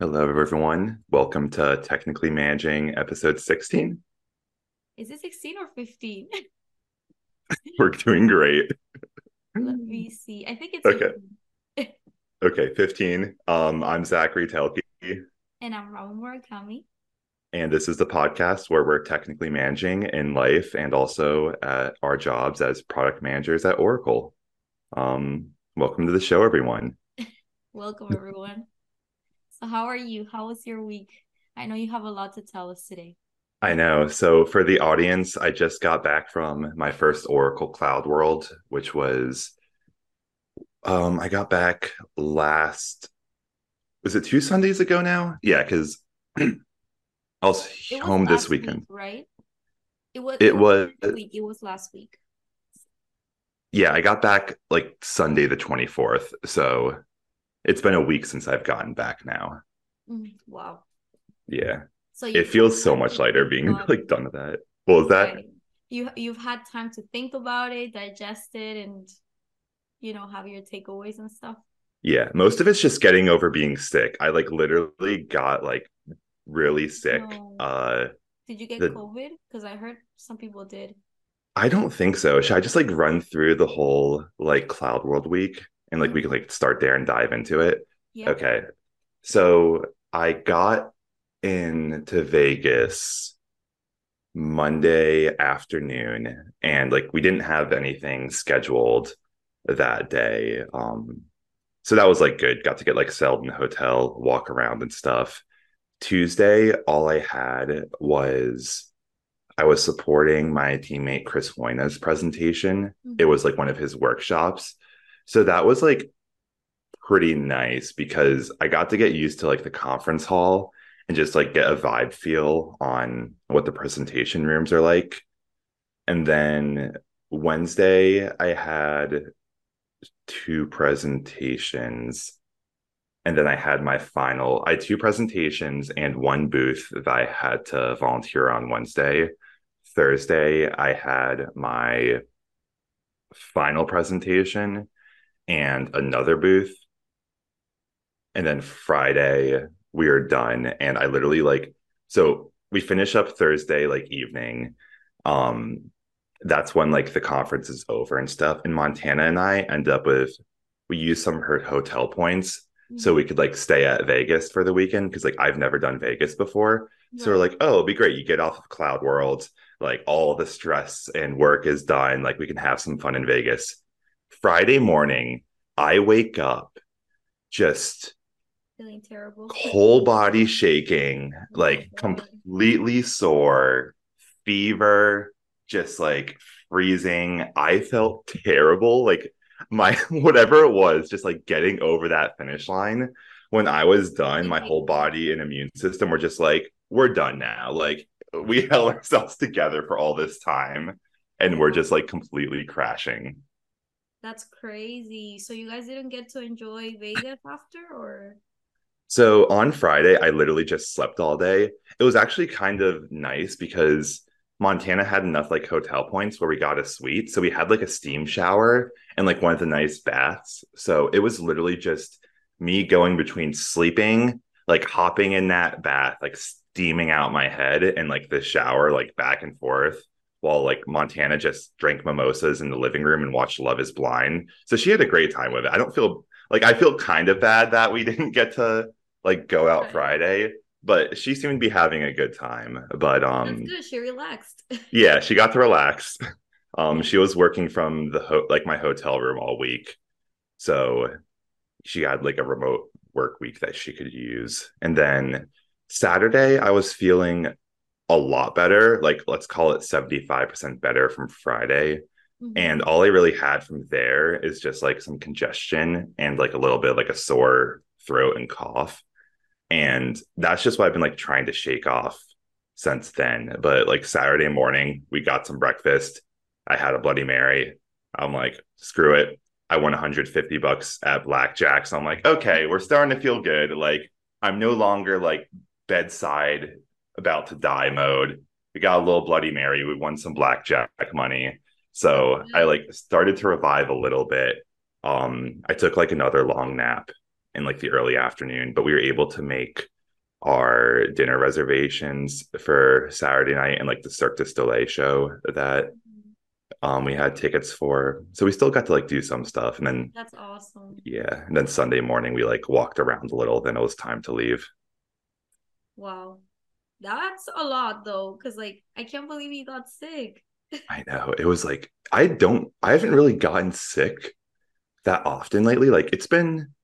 Hello, everyone. Welcome to Technically Managing episode 16. Is it 16 or 15? We're doing great. Let me see. I think it's Okay. 15. Okay, 15. Um, I'm Zachary Talke, And I'm Ramu Murakami. and this is the podcast where we're technically managing in life and also at our jobs as product managers at Oracle. Um, welcome to the show, everyone. Welcome, everyone. So, how are you? How was your week? I know you have a lot to tell us today. I know. So, for the audience, I just got back from my first Oracle Cloud World, which was, um, I got back last, was it two Sundays ago now? Yeah, because I was It was home this last week, weekend. right? It was. It was, this week. It was last week. yeah, I got back like Sunday the 24th. So, it's been a week since I've gotten back now. Mm, wow. Yeah, So it feels so much lighter being about like done with that. Well, was that? Right. You you've had time to think about it, digest it, and you know have your takeaways and stuff. Yeah, most of it's just getting over being sick. I like literally got like really sick. No. Uh Did you get The- COVID? Because I heard some people did. I don't think so. Should I just like run through the whole like Cloud World week and like we could like start there and dive into it? Yeah. Okay. So I got into Vegas Monday afternoon and like we didn't have anything scheduled that day. Um so that was like good. Got to get like settled in the hotel, walk around and stuff. Tuesday, all I had was I was supporting my teammate Chris Hoina's presentation. It was like one of his workshops. So that was like pretty nice because I got to get used to like the conference hall and just like get a vibe feel on what the presentation rooms are like. And then Wednesday, I had two presentations. And then I had my final, I had two presentations and one booth that I had to volunteer on Wednesday. Thursday, I had my final presentation and another booth. And then Friday, we are done. And I literally like, so we finish up Thursday, like evening. Um, that's when like the conference is over and stuff. And Montana and I end up with, we use some of her hotel points so we could like stay at Vegas for the weekend because like I've never done Vegas before. So we're like, oh, it'd be great. You get off of Cloud World, like all the stress and work is done. Like we can have some fun in Vegas. Friday morning, I wake up just feeling terrible. whole body shaking, oh like Oh God. completely sore, fever, just like freezing. I felt terrible. Like my whatever it was, just like getting over that finish line. When I was done, my whole body and immune system were just like, we're done now. Like we held ourselves together for all this time and we're just like completely crashing. That's crazy. So you guys didn't get to enjoy Vegas after, or So on Friday, I literally just slept all day. It was actually kind of nice because Montana had enough like hotel points where we got a suite. So we had like a steam shower and like one of the nice baths. So it was literally just me going between sleeping, like hopping in that bath, like steaming out my head and like the shower, like back and forth. While like Montana just drank mimosas in the living room and watched Love is Blind. So she had a great time with it. I don't feel like I feel kind of bad that we didn't get to like go out Friday, but she seemed to be having a good time. But that's um good. She relaxed. yeah, she got to relax. Um she was working from the ho- like my hotel room all week. So she had like a remote work week that she could use. And then Saturday I was feeling a lot better, like let's call it 75% better from Friday. Mhm. And all I really had from there is just like some congestion and like a little bit like a sore throat and cough. And that's just what I've been like trying to shake off since then. But like Saturday morning, we got some breakfast. I had a Bloody Mary. I'm like, screw it. I won 150 bucks at blackjack. So I'm like, okay, we're starting to feel good. Like I'm no longer like bedside about to die mode. We got a little Bloody Mary. We won some blackjack money. So I like started to revive a little bit. Um, I took like another long nap in like the early afternoon, but we were able to make our dinner reservations for Saturday night and like the Cirque du Soleil show that um we had tickets for. So we still got to like do some stuff and then That's awesome. yeah, and then Sunday morning we like walked around a little, then it was time to leave. Wow. That's a lot though, because like I can't believe he got sick. I know. It was like I don't I haven't really gotten sick that often lately. Like it's been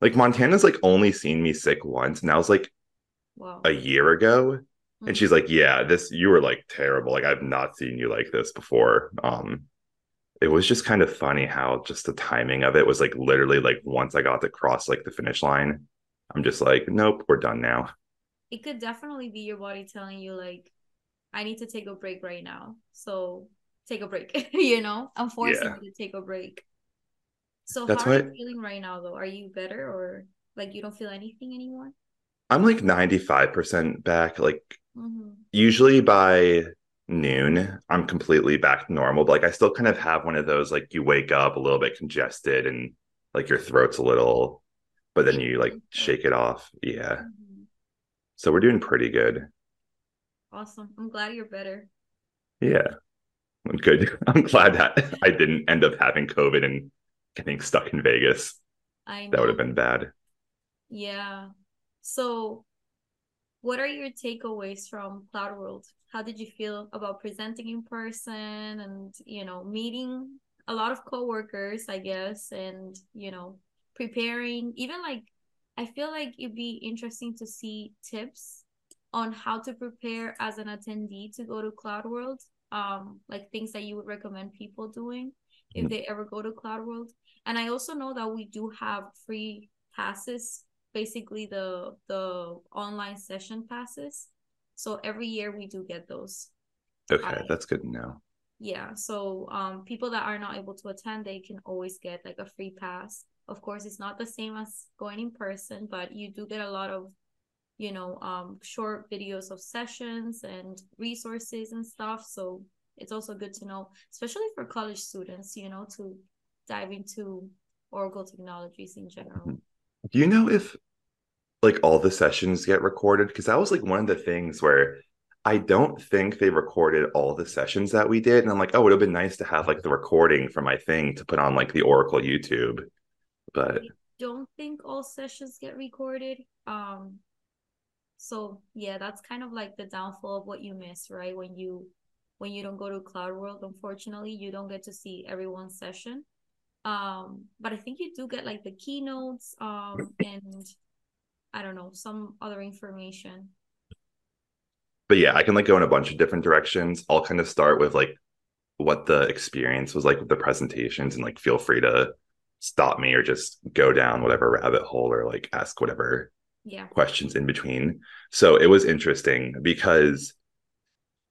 like Montana's like only seen me sick once, and that was like Wow. a year ago. Mhm. And she's like, Yeah, this you were like terrible. Like I've not seen you like this before. Um it was just kind of funny how just the timing of it was like literally like once I got to cross like the finish line, I'm just like, nope, we're done now. It could definitely be your body telling you like i need to take a break right now so take a break you know i'm forcing Yeah. you to take a break so That's how are you feeling right now though are you better or like you don't feel anything anymore I'm like 95% back. Like mm-hmm. usually by noon i'm completely back to normal but like i still kind of have one of those like you wake up a little bit congested and like your throat's a little but then you like shake it off yeah Mm-hmm. So we're doing pretty good. Awesome. I'm glad you're better. Yeah. I'm good. I'm glad that i didn't end up having covid and getting stuck in vegas. I know that would have been bad. Yeah. So what are your takeaways from cloud world? How did you feel about presenting in person and you know meeting a lot of coworkers i guess and you know preparing even like i feel like it'd be interesting to see tips on how to prepare as an attendee to go to cloud world um like things that you would recommend people doing if Mhm. they ever go to cloud world. And i also know that we do have free passes basically the the online session passes. So every year we do get those. Okay I- that's good to know. yeah so um people that are not able to attend they can always get like a free pass of course it's not the same as going in person but you do get a lot of you know um short videos of sessions and resources and stuff so it's also good to know especially for college students you know to dive into oracle technologies in general do you know if like all the sessions get recorded because that was like one of the things where I don't think they recorded all the sessions that we did. And I'm like, oh, it would have been nice to have like the recording for my thing to put on like the Oracle YouTube. But don't think all sessions get recorded. Um, so yeah, that's kind of like the downfall of what you miss, right? When you when you don't go to Cloud World, unfortunately, you don't get to see everyone's session. Um, but I think you do get like the keynotes, um, and I don't know some other information. but yeah, I can like go in a bunch of different directions. I'll kind of start with like what the experience was like with the presentations and like feel free to stop me or just go down whatever rabbit hole or like ask whatever Yeah. questions in between. So it was interesting because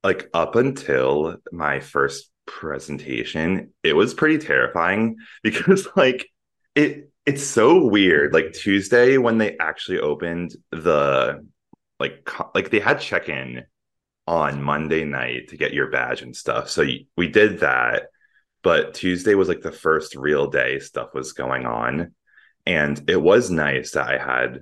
like up until my first presentation, it was pretty terrifying because like it it's so weird. Like Tuesday when they actually opened the like co- like they had check-in on Monday night to get your badge and stuff. So we did that, but Tuesday was like the first real day stuff was going on and it was nice that I had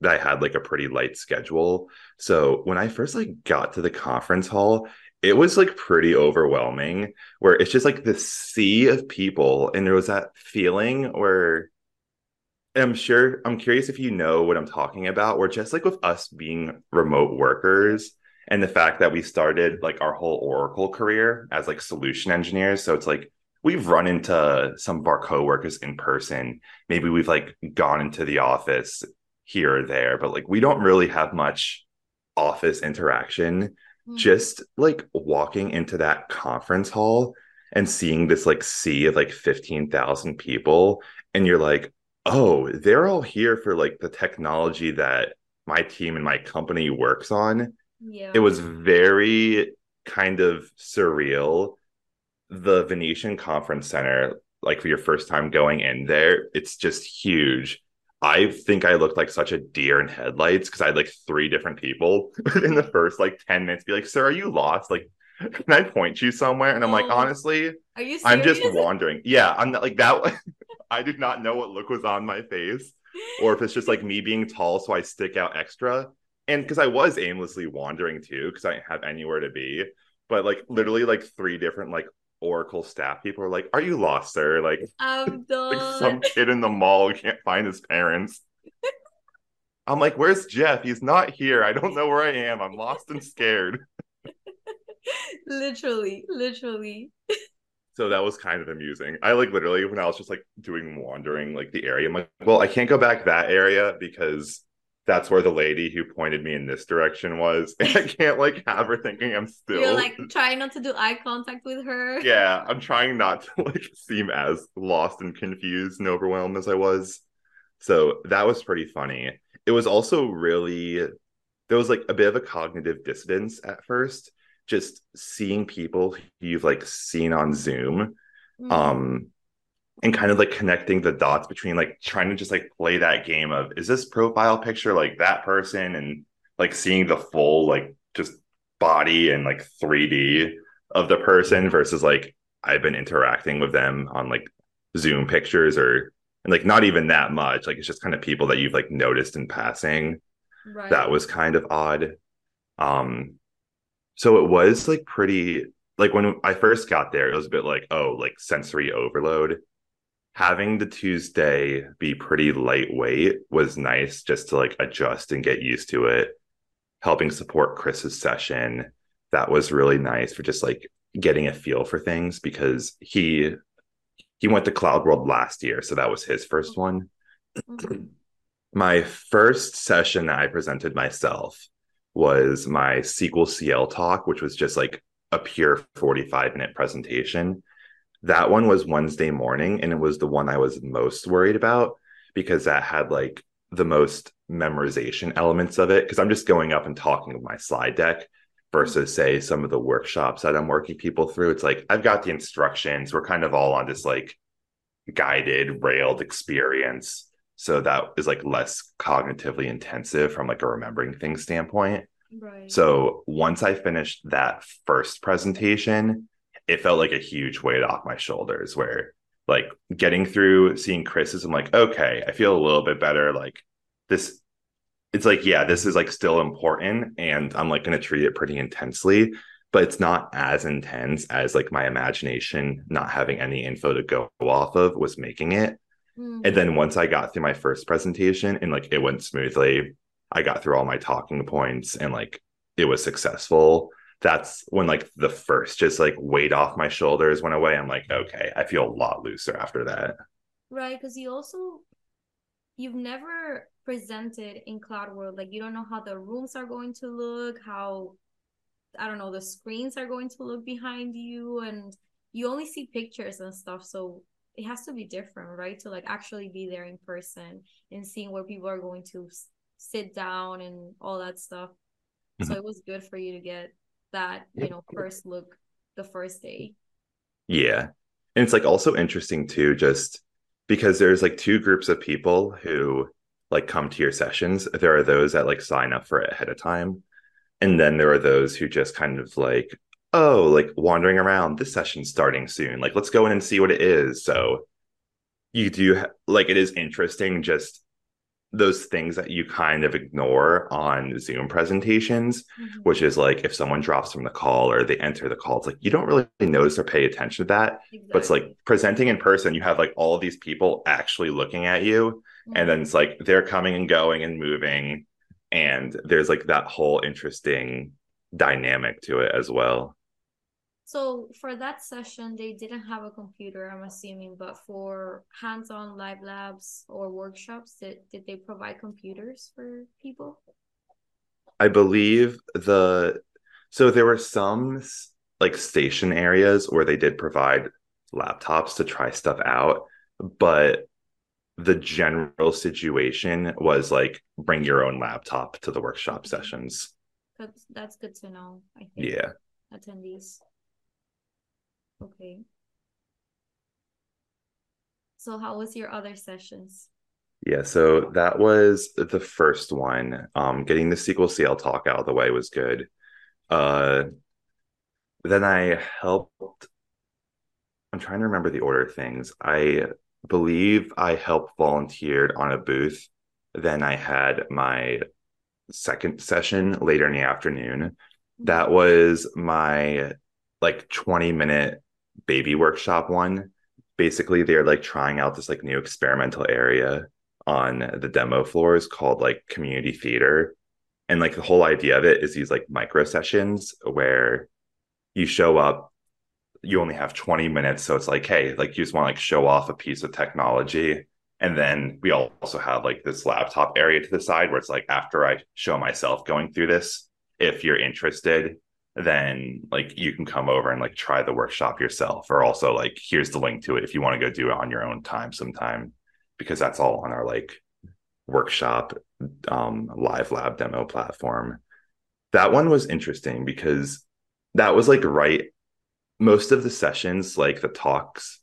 that I had like a pretty light schedule. So when I first like got to the conference hall, it was like pretty overwhelming where it's just like this sea of people and there was that feeling where I'm sure I'm curious if you know what I'm talking about. Where just like with us being remote workers and the fact that we started like our whole Oracle career as like solution engineers. So it's like we've run into some of our coworkers in person. Maybe we've like gone into the office here or there, but like we don't really have much office interaction. Mhm. Just like walking into that conference hall and seeing this like sea of like 15,000 people, and you're like, oh, they're all here for like the technology that my team and my company works on. Yeah. It was very kind of surreal. The Venetian Conference Center, like for your first time going in there, it's just huge. I think I looked like such a deer in headlights because I had like three different people in the first like 10 minutes be like, Sir, are you lost? Like, can I point you somewhere? And I'm like, Oh. honestly, Are you serious? I'm just wandering. Yeah, I'm not like that. I did not know what look was on my face or if it's just like me being tall so I stick out extra. And because I was aimlessly wandering too, because I didn't have anywhere to be. But like literally like three different like Oracle staff people are like, Are you lost, sir? Like, I'm done. like some kid in the mall can't find his parents. I'm like, Where's Jeff? He's not here. I don't know where I am. I'm lost and scared. literally, literally. So that was kind of amusing. I like literally when I was just like doing wandering like the area, I'm like, well, I can't go back that area because that's where the lady who pointed me in this direction was. And I can't like have her thinking I'm still You're like trying not to do eye contact with her. Yeah, I'm trying not to like seem as lost and confused and overwhelmed as I was. So that was pretty funny. It was also really there was like a bit of a cognitive dissonance at first just seeing people you've like seen on Zoom, mm-hmm. um, and kind of like connecting the dots between like trying to just like play that game of is this profile picture like that person and like seeing the full like just body and like 3D of the person versus like I've been interacting with them on like Zoom pictures or and like not even that much. Like it's just kind of people that you've like noticed in passing. Right. That was kind of odd. Um so it was like pretty like when I first got there, it was a bit like, oh, like sensory overload. Having the Tuesday be pretty lightweight was nice just to like adjust and get used to it. Helping support Chris's session. That was really nice for just like getting a feel for things because he he went to Cloud World last year, so that was his first one. Mm-hmm. My first session that I presented myself was my SQLcl talk, which was just like a pure 45 minute presentation. That one was Wednesday morning, and it was the one I was most worried about because that had like the most memorization elements of it. Because I'm just going up and talking with my slide deck versus, say, some of the workshops that I'm working people through. It's like I've got the instructions, we're kind of all on this like guided, railed experience so that is like less cognitively intensive from like a remembering things standpoint right so once i finished that first presentation it felt like a huge weight off my shoulders where like getting through seeing chris's i'm like okay i feel a little bit better like this it's like yeah this is like still important and i'm like going to treat it pretty intensely but it's not as intense as like my imagination not having any info to go off of was making it Mm-hmm. And then once I got through my first presentation and like it went smoothly, I got through all my talking points and like it was successful. That's when like the first just like weight off my shoulders went away. I'm like, okay, I feel a lot looser after that. Right. Cause you also, you've never presented in Cloud World. Like you don't know how the rooms are going to look, how, I don't know, the screens are going to look behind you. And you only see pictures and stuff. So it has to be different, right? To like actually be there in person and seeing where people are going to sit down and all that stuff. Mm-hmm. So it was good for you to get that, you know, first look the first day. Yeah. And it's like also interesting too, just because there's like two groups of people who like come to your sessions. There are those that like sign up for it ahead of time. And then there are those who just kind of like, oh, like wandering around, this session's starting soon. Like, let's go in and see what it is. So you do ha- like it is interesting just those things that you kind of ignore on Zoom presentations, mm-hmm. which is like if someone drops from the call or they enter the call, it's like you don't really notice or pay attention to that. Exactly. But it's like presenting in person, you have like all of these people actually looking at you. Mm-hmm. And then it's like they're coming and going and moving. And there's like that whole interesting dynamic to it as well. So for that session, they didn't have a computer, I'm assuming, but for hands-on live labs or workshops, did, did they provide computers for people? I believe the so there were some like station areas where they did provide laptops to try stuff out, but the general situation was like bring your own laptop to the workshop mm-hmm. sessions. That's that's good to know. I think. Yeah. Attendees. Okay. So how was your other sessions? Yeah, so that was the first one. Um, getting the SQLcl talk out of the way was good. Uh, then I helped. I'm trying to remember the order of things. I believe I helped volunteered on a booth. Then I had my second session later in the afternoon. That was my like 20 minute baby workshop one. Basically, they're like trying out this like new experimental area on the demo floors called like community theater. And like the whole idea of it is these like micro sessions where you show up, you only have 20 minutes. So it's like, hey, like you just want to like show off a piece of technology. And then we also have like this laptop area to the side where it's like after I show myself going through this, if you're interested, then like you can come over and like try the workshop yourself. Or also like here's the link to it if you want to go do it on your own time sometime, because that's all on our like workshop um live lab demo platform. That one was interesting because that was like right most of the sessions, like the talks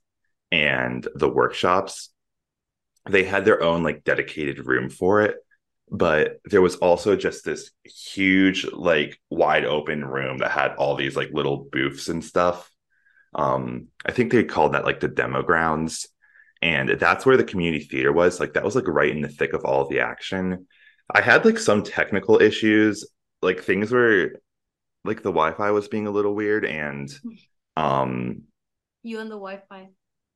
and the workshops, they had their own like dedicated room for it. But there was also just this huge, like wide open room that had all these like little booths and stuff. Um, I think they called that like the demo grounds. And that's where the community theater was. Like that was like right in the thick of all of the action. I had like some technical issues, like things were like the Wi-Fi was being a little weird and um You and the Wi-Fi.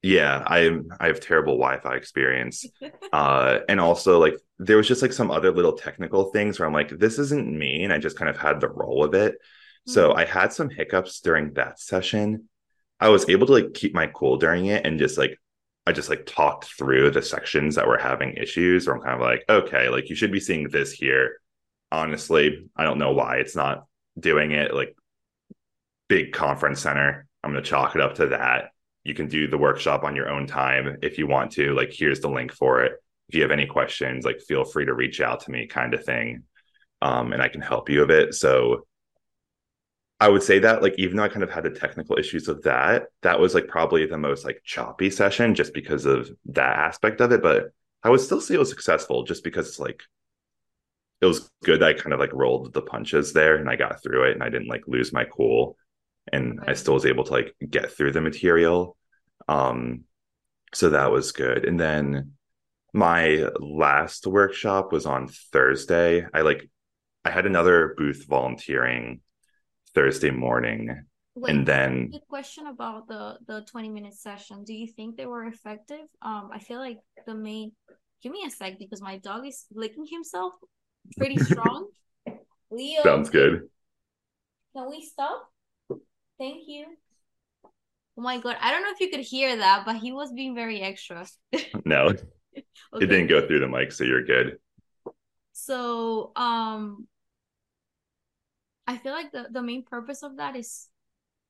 Yeah, I I have terrible Wi-Fi experience. Uh and also like there was just like some other little technical things where I'm like this isn't me and I just kind of had the roll of it. So Mhm. I had some hiccups during that session. I was able to like keep my cool during it and just like I just like talked through the sections that were having issues where I'm kind of like, okay, like you should be seeing this here. Honestly, I don't know why it's not doing it. Like big conference center. I'm going to chalk it up to that. You can do the workshop on your own time if you want to. Like, here's the link for it. If you have any questions, like, feel free to reach out to me, kind of thing. Um, and I can help you a bit. So, I would say that, like, even though I kind of had the technical issues of that, that was like probably the most like choppy session just because of that aspect of it. But I would still say it was successful just because it's like, it was good. I kind of like rolled the punches there and I got through it and I didn't like lose my cool and I still was able to like get through the material. Um, so that was good. And then my last workshop was on Thursday. I like I had another booth volunteering Thursday morning. Wait, and then the question about the the 20 minute session. Do you think they were effective? Um, I feel like the main give me a sec because my dog is licking himself pretty strong. Leo, sounds good. Can we stop? Thank you. Oh my god, I don't know if you could hear that, but he was being very extra. No, it didn't go through the mic, so you're good. So, um, I feel like the the main purpose of that is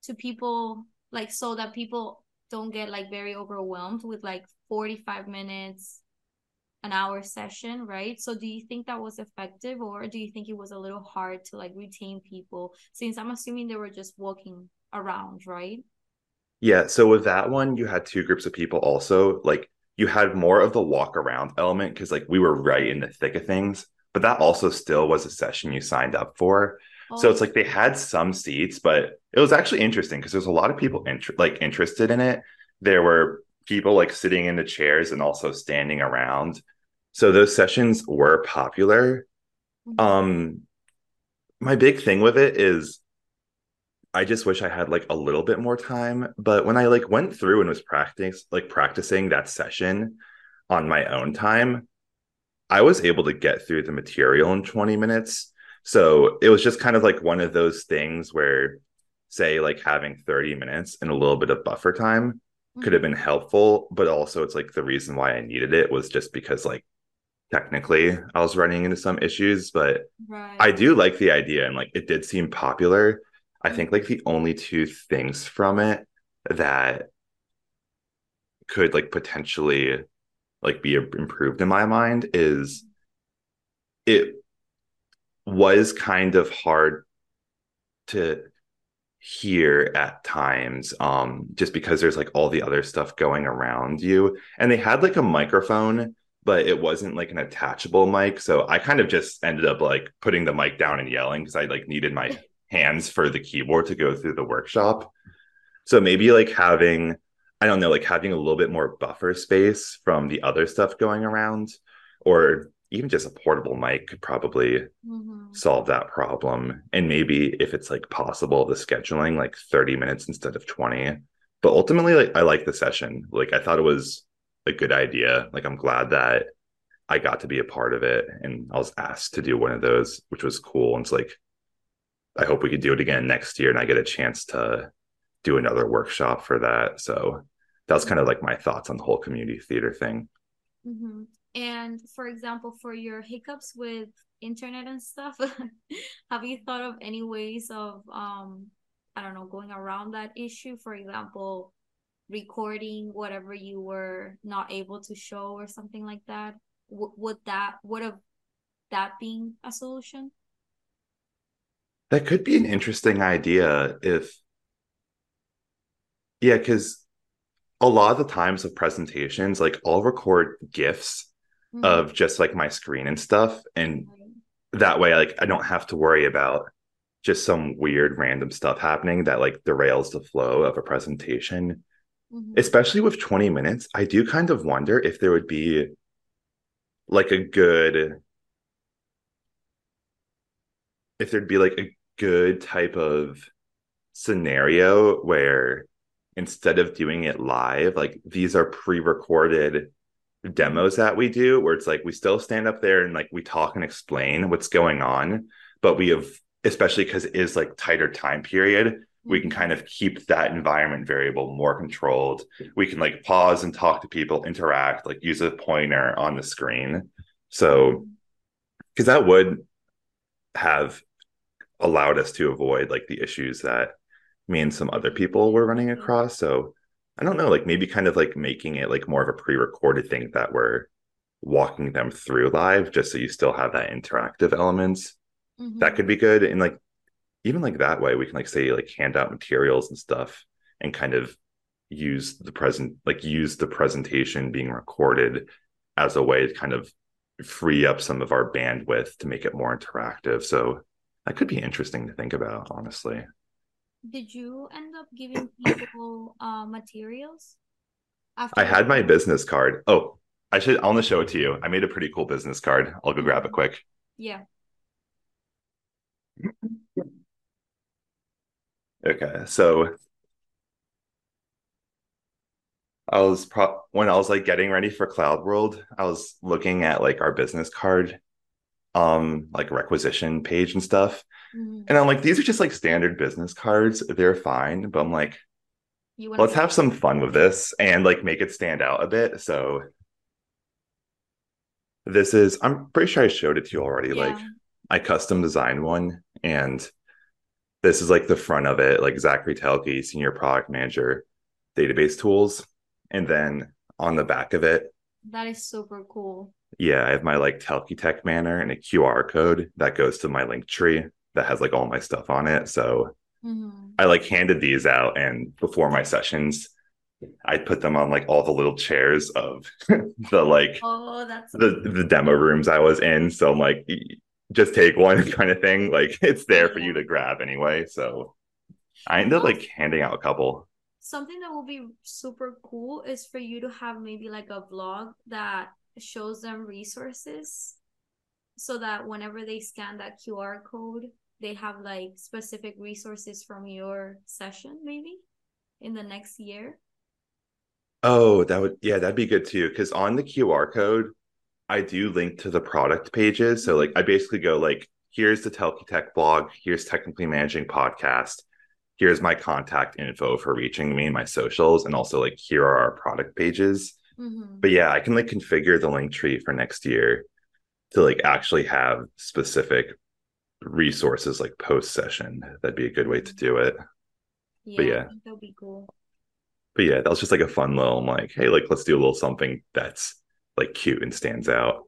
to people like so that people don't get like very overwhelmed with like 45 minutes an hour session, right? So do you think that was effective or do you think it was a little hard to like retain people since I'm assuming they were just walking around, right? Yeah, so with that one, you had two groups of people also. Like you had more of the walk around element because like we were right in the thick of things, but that also still was a session you signed up for. So it's Oh, like they had some seats, but it was actually interesting because there's a lot of people inter- like interested in it. There were people like sitting in the chairs and also standing around. So those sessions were popular. mhm. Um, my big thing with it is I just wish I had like a little bit more time. But when I like went through and was practice like practicing that session on my own time, I was able to get through the material in 20 minutes. So it was just kind of like one of those things where, say, like having 30 minutes and a little bit of buffer time could have mm-hmm. been helpful. But also, it's like the reason why I needed it was just because, like, technically I was running into some issues. But Right. I do like the idea and like it did seem popular. I think like the only two things from it that could like potentially like be improved in my mind is it was kind of hard to hear at times um just because there's like all the other stuff going around you. And they had like a microphone but it wasn't like an attachable mic. So i kind of just ended up like putting the mic down and yelling because i like needed my hands for the keyboard to go through the workshop so maybe like having I don't know, like having a little bit more buffer space from the other stuff going around, or even just a portable mic could probably Mhm. solve that problem. And maybe if it's like possible, the scheduling like 30 minutes instead of 20. But ultimately, like I like the session. Like I thought it was a good idea. Like I'm glad that I got to be a part of it and I was asked to do one of those, which was cool. And it's like I hope we could do it again next year and I get a chance to do another workshop for that. So that was kind of like my thoughts on the whole community theater thing. hmm And for example, for your hiccups with internet and stuff, have you thought of any ways of um, I don't know, going around that issue? For example, recording whatever you were not able to show or something like that. W- would that would have that been a solution? That could be an interesting idea if, yeah, because a lot of the times of presentations, like I'll record GIFs Mhm. of just like my screen and stuff. And that way, like I don't have to worry about just some weird random stuff happening that like derails the flow of a presentation. Mhm. Especially with 20 minutes, I do kind of wonder if there would be like a good if there'd be like a good type of scenario where instead of doing it live, like these are pre-recorded demos that we do where it's like we still stand up there and like we talk and explain what's going on, but we have especially because it is like tighter time period, we can Mhm. kind of keep that environment variable more controlled. We can like pause and talk to people, interact, like use a pointer on the screen. So because that would have allowed us to avoid like the issues that me and some other people were running across. So I don't know, like maybe kind of like making it like more of a pre-recorded thing that we're walking them through live, just so you still have that interactive elements. Mhm. That could be good. And like even like that way, we can like say like hand out materials and stuff and kind of use the present like use the presentation being recorded as a way to kind of free up some of our bandwidth to make it more interactive. So that could be interesting to think about, honestly. Did you end up giving people uh materials after I had my business card. Oh, I should I want to show it to you. I made a pretty cool business card. I'll go grab it quick. yeah. Okay, so I was pro when I was like getting ready for Cloud World, I was looking at like our business card, um, like requisition page and stuff. Mhm. And I'm like, these are just like standard business cards. They're fine. But I'm like, let's have some fun with this and like make it stand out a bit. So this is, I'm pretty sure I showed it to you already. Like I custom designed one and this is like the front of it, like Zachary Talke, senior product manager, database tools. And then on the back of it, That is super cool. Yeah, I have my like Talke Tech banner and a QR code that goes to my link tree that has like all my stuff on it. So Mhm. I like handed these out and before my sessions, I put them on like all the little chairs of the like Oh, that's the the demo rooms I was in. So I'm like, just take one kind of thing. Like it's there for you to grab anyway. So I ended up like handing out a couple. something that will be super cool is for you to have maybe like a vlog that shows them resources so that whenever they scan that QR code, they have like specific resources from your session maybe in the next year. Oh, that would yeah, that'd be good too. Because on the QR code, I do link to the product pages. So like I mm-hmm. basically go like, here's the Talke Tech blog, here's technically managing podcast, here's my contact info for reaching me my socials, and also like here are our product pages. Mhm. But yeah, I can like configure the link tree for next year to like actually have specific resources like post session. That'd be a good way to do it. Yeah, yeah. That'll be cool. But yeah, that was just like a fun little I'm like, hey, like let's do a little something that's like cute and stands out.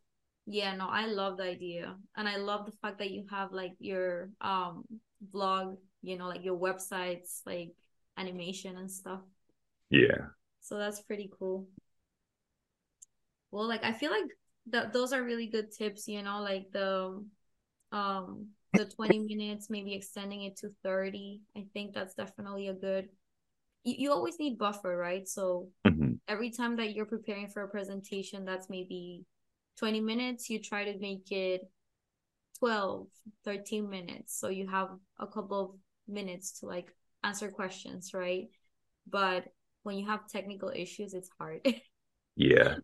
Yeah, no, I love the idea. And I love the fact that you have like your um vlog, you know, like your websites, like animation and stuff. Yeah. So that's pretty cool. Well, like I feel like that those are really good tips, you know, like the um the 20 minutes, maybe extending it to 30. I think that's definitely a good you, you always need buffer, right? So hmm every time that you're preparing for a presentation that's maybe 20 minutes, you try to make it 12, 13 minutes. So you have a couple of minutes to like answer questions, right? But when you have technical issues, it's hard. Yeah.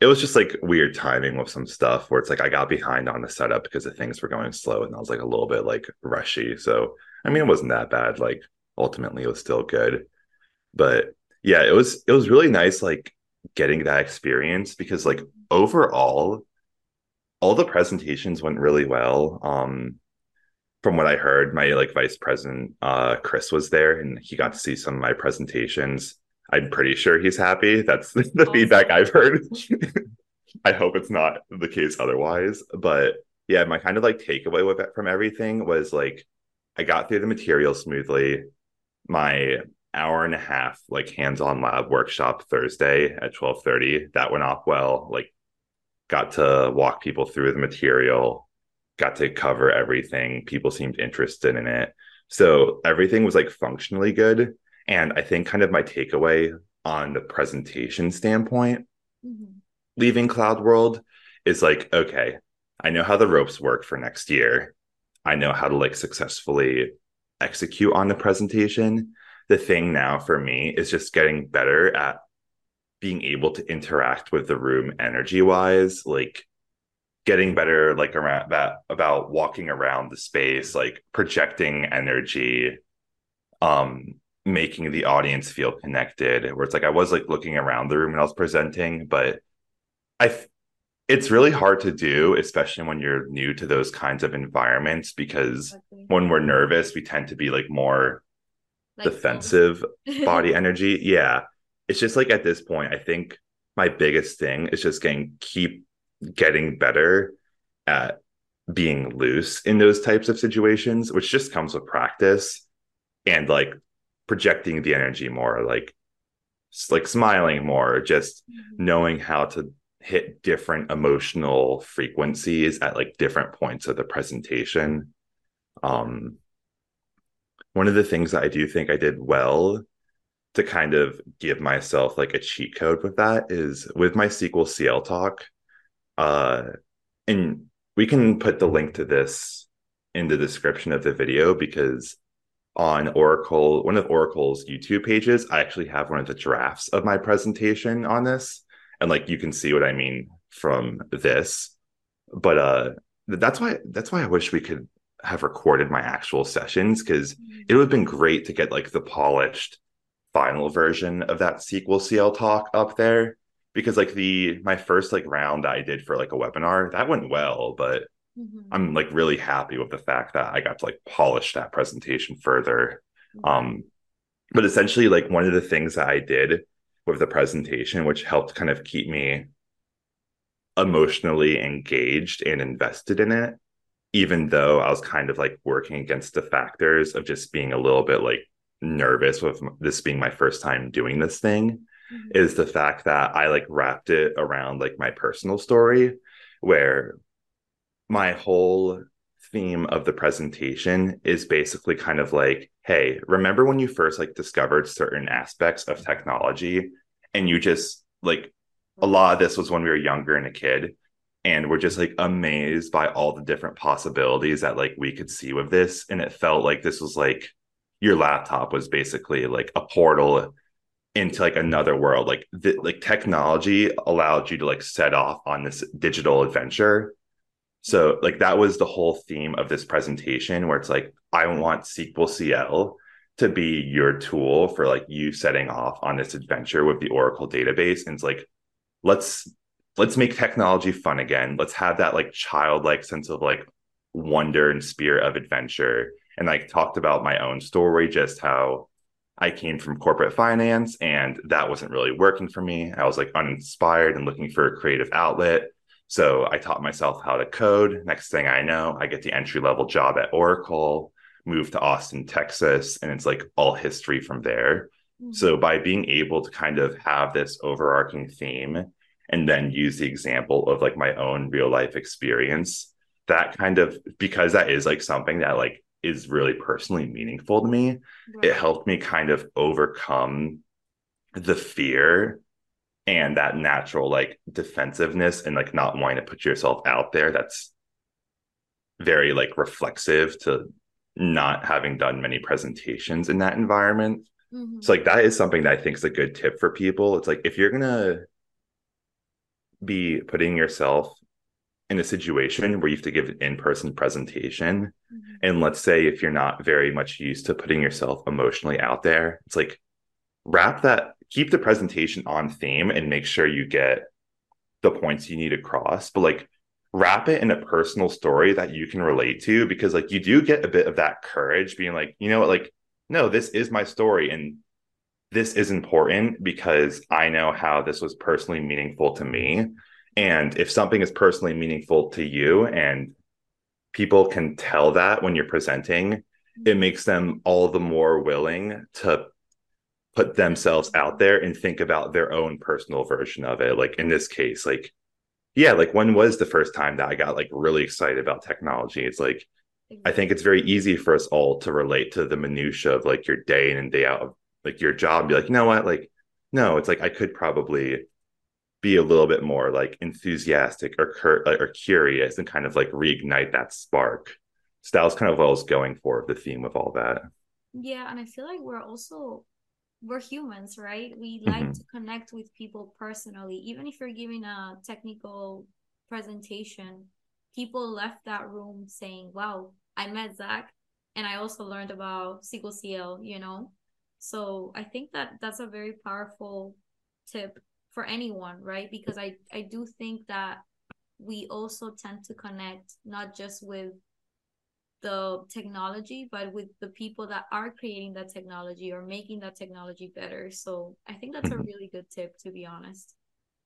It was just like weird timing with some stuff where it's like I got behind on the setup because the things were going slow and I was like a little bit like rushy. So I mean it wasn't that bad. Like ultimately it was still good. But yeah, it was it was really nice like getting that experience because like overall all the presentations went really well. Um from what I heard, my like vice president uh Chris was there and he got to see some of my presentations. I'm pretty sure he's happy. That's the Awesome. feedback I've heard. I hope it's not the case otherwise. But yeah, my kind of like takeaway with it from everything was like I got through the material smoothly. My hour and a half like hands-on lab workshop Thursday at 12:30, that went off well. Like got to walk people through the material, got to cover everything. People seemed interested in it. So everything was like functionally good. And I think kind of my takeaway on the presentation standpoint Mhm. leaving Cloud World is like, okay, I know how the ropes work for next year. I know how to like successfully execute on the presentation. The thing now for me is just getting better at being able to interact with the room energy wise, like getting better like around that about walking around the space, like projecting energy, um, making the audience feel connected. Where it's like I was like looking around the room when I was presenting, but I th- it's really hard to do, especially when you're new to those kinds of environments, because when we're nervous, we tend to be like more Like defensive body energy. Yeah. It's just like at this point, I think my biggest thing is just getting keep getting better at being loose in those types of situations, which just comes with practice and like projecting the energy more, like like smiling more, just Mhm. knowing how to hit different emotional frequencies at like different points of the presentation. Um, one of the things that I do think I did well to kind of give myself like a cheat code with that is with my SQLcl talk. Uh, and we can put the link to this in the description of the video because on Oracle, one of Oracle's YouTube pages, I actually have one of the drafts of my presentation on this. And like you can see what I mean from this. But uh that's why that's why I wish we could have recorded my actual sessions because it would have been great to get like the polished final version of that SQLcl talk up there. Because like the my first like round I did for like a webinar, that went well, but Mhm. I'm like really happy with the fact that I got to like polish that presentation further. Um, but essentially, like one of the things that I did with the presentation, which helped kind of keep me emotionally engaged and invested in it, even though I was kind of like working against the factors of just being a little bit like nervous with this being my first time doing this thing, Mhm. is the fact that I like wrapped it around like my personal story where my whole theme of the presentation is basically kind of like hey remember when you first like discovered certain aspects of technology and you just like a lot of this was when we were younger and a kid and we're just like amazed by all the different possibilities that like we could see with this. And it felt like this was like your laptop was basically like a portal into like another world. Like the, like technology allowed you to like set off on this digital adventure so like that was the whole theme of this presentation where it's like I want SQLcl to be your tool for like you setting off on this adventure with the Oracle database and it's like let's let's make technology fun again. Let's have that like childlike sense of like wonder and spirit of adventure. And I talked about my own story, just how I came from corporate finance and that wasn't really working for me. I was like uninspired and looking for a creative outlet. So I taught myself how to code. Next thing I know, I get the entry level job at Oracle, move to Austin, Texas, and it's like all history from there. Mhm. So by being able to kind of have this overarching theme and then use the example of like my own real life experience, that kind of because that is like something that like is really personally meaningful to me. Right. It helped me kind of overcome the fear and that natural like defensiveness and like not wanting to put yourself out there that's very like reflexive to not having done many presentations in that environment. Mm-hmm. So like that is something that I think is a good tip for people. It's like if you're gonna be putting yourself in a situation where you have to give an in-person presentation mm-hmm. and let's say if you're not very much used to putting yourself emotionally out there it's like wrap that keep the presentation on theme and make sure you get the points you need across but like wrap it in a personal story that you can relate to because like you do get a bit of that courage being like you know what? Like no this is my story and this is important because i know how this was personally meaningful to me. And if something is personally meaningful to you and people can tell that when you're presenting it makes them all the more willing to put themselves out there and think about their own personal version of it like in this case like yeah, like when was the first time that I got like really excited about technology? It's like I think it's very easy for us all to relate to the minutia of like your day in and day out of like your job. Be like, you know what? Like, no, it's like I could probably be a little bit more like enthusiastic or cur- uh, or curious and kind of like reignite that spark. So that was kind of what I was going for the theme of all that. Yeah, and I feel like we're also we're humans, right? We like mm-hmm. to connect with people personally. Even if you're giving a technical presentation, people left that room saying, Wow, I met Zach and I also learned about SQLcl, you know? So I think that that's a very powerful tip for anyone, right? Because I, I do think that we also tend to connect not just with the technology, but with the people that are creating that technology or making that technology better. So I think that's a mm-hmm. really good tip, to be honest.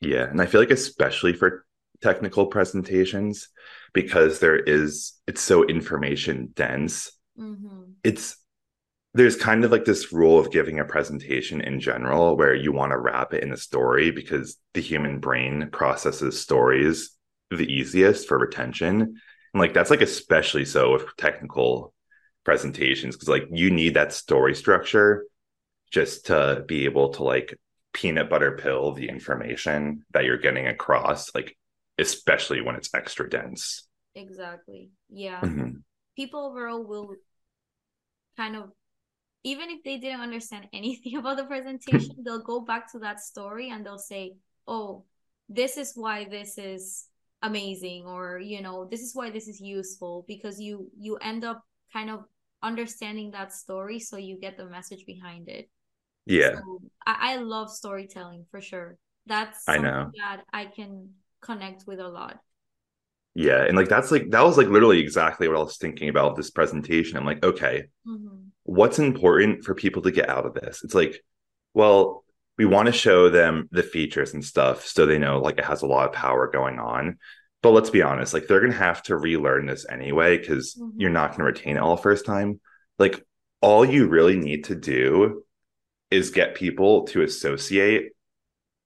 Yeah. And I feel like, especially for technical presentations, because there is, it's so information dense, mm-hmm. it's, there's kind of like this rule of giving a presentation in general where you want to wrap it in a story because the human brain processes stories the easiest for retention and like that's like especially so with technical presentations because like you need that story structure just to be able to like peanut butter pill the information that you're getting across, like especially when it's extra dense. Exactly. Yeah. Mm-hmm. People overall will kind of even if they didn't understand anything about the presentation, they'll go back to that story and they'll say, "Oh, this is why this is amazing or you know this is why this is useful because you you end up kind of understanding that story so you get the message behind it. Yeah. So I, I love storytelling for sure. That's i know. that i can connect with a lot. Yeah and like that's like that was like literally exactly what i was thinking about this presentation. I'm like okay mm-hmm. what's important for people to get out of this? It's like well we want to show them the features and stuff so they know like it has a lot of power going on. But let's be honest like they're gonna have to relearn this anyway because mm-hmm. you're not gonna retain it all first time. Like all you really need to do is get people to associate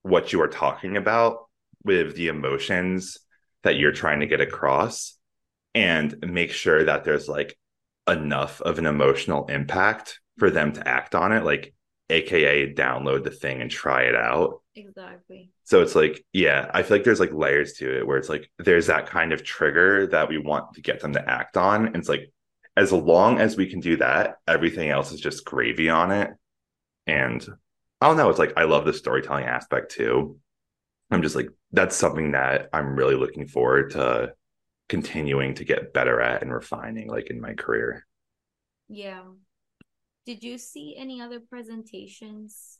what you are talking about with the emotions that you're trying to get across and make sure that there's like enough of an emotional impact for them to act on it. Like aka download the thing and try it out. Exactly. So it's like yeah i feel like there's like layers to it where it's like there's that kind of trigger that we want to get them to act on. And it's like as long as we can do that everything else is just gravy on it. And i don't know it's like i love the storytelling aspect too. I'm just like that's something that i'm really looking forward to continuing to get better at and refining like in my career. Yeah did you see any other presentations?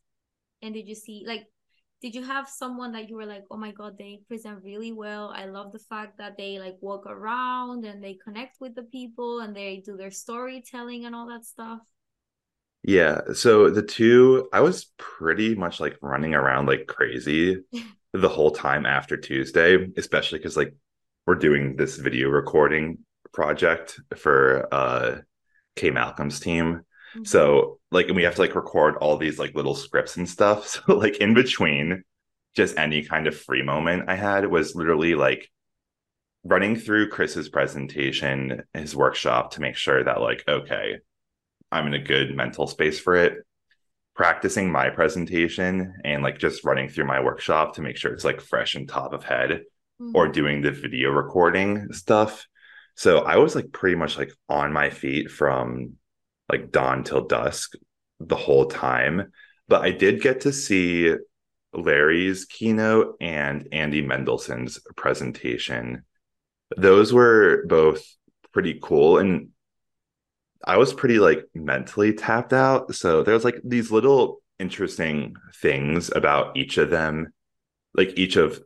And did you see like did you have someone that you were like oh my god they present really well. I love the fact that they like walk around and they connect with the people and they do their storytelling and all that stuff? Yeah so the two i was pretty much like running around like crazy the whole time after tuesday especially because like we're doing this video recording project for uh Kay Malcolm's team Mm-hmm. So like, and we have to like record all these like little scripts and stuff. So like in between just any kind of free moment I had was literally like running through Chris's presentation, his workshop to make sure that like, okay, I'm in a good mental space for it. Practicing my presentation and like just running through my workshop to make sure it's like fresh and top of head mm-hmm. or doing the video recording stuff. So I was like pretty much like on my feet from like dawn till dusk the whole time. But I did get to see Larry's keynote and Andy Mendelsohn's presentation. Those were both pretty cool. And I was pretty like mentally tapped out. So there's like these little interesting things about each of them, like each of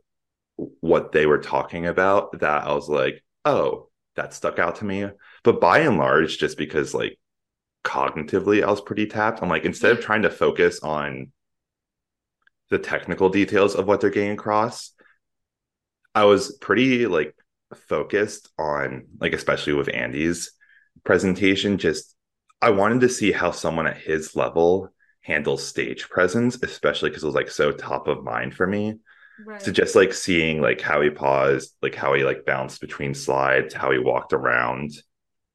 what they were talking about that I was like, oh, that stuck out to me. But by and large, just because like cognitively I was pretty tapped, I'm like, instead of trying to focus on the technical details of what they're getting across, I was pretty like focused on like especially with Andy's presentation just I wanted to see how someone at his level handles stage presence especially because it was like so top of mind for me. Right. so just like seeing like how he paused like how he like bounced between slides how he walked around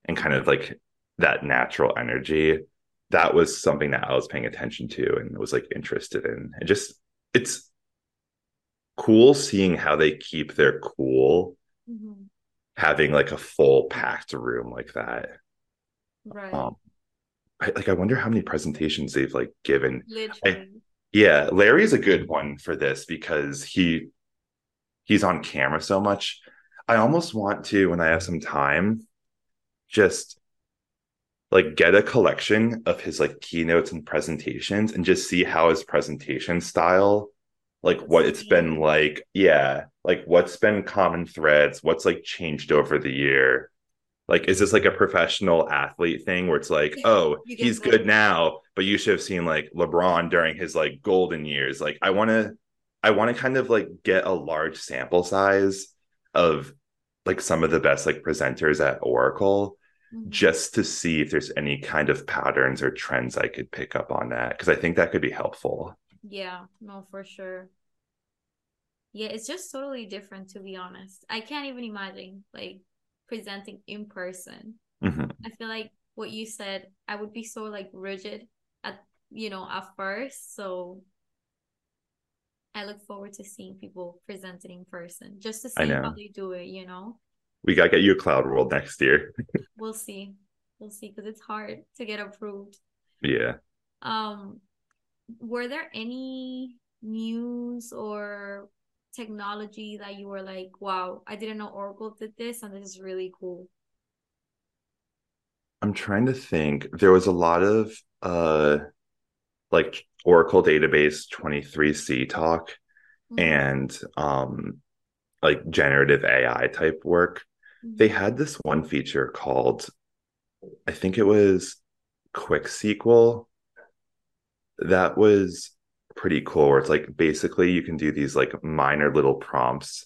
and kind of like that natural energy that was something that I was paying attention to and was like interested in. And just it's cool seeing how they keep their cool mm-hmm. having like a full packed room like that. Right. Um I, like i wonder how many presentations they've like given. I, yeah larry's a good one for this because he he's on camera so much. I almost want to when i have some time just like get a collection of his like keynotes and presentations and just see how his presentation style like what it's been like. Yeah like what's been common threads what's like changed over the year. Like is this like a professional athlete thing where it's like oh he's good now but you should have seen like lebron during his like golden years. Like i want to i want to kind of like get a large sample size of like some of the best like presenters at oracle mm-hmm. just to see if there's any kind of patterns or trends i could pick up on that because i think that could be helpful. Yeah no for sure. Yeah it's just totally different to be honest. I can't even imagine like presenting in person. Mm-hmm. i feel like what you said i would be so like rigid at you know at first so i look forward to seeing people presenting in person just to see how they do it you know we gotta get you a cloud world next year we'll see we'll see because it's hard to get approved yeah um were there any news or technology that you were like, wow, I didn't know Oracle did this and this is really cool? I'm trying to think. There was a lot of uh like Oracle database 23C talk mm-hmm. and um like generative AI type work. Mm-hmm. They had this one feature called I think it was Quick SQL that was pretty cool where it's like basically you can do these like minor little prompts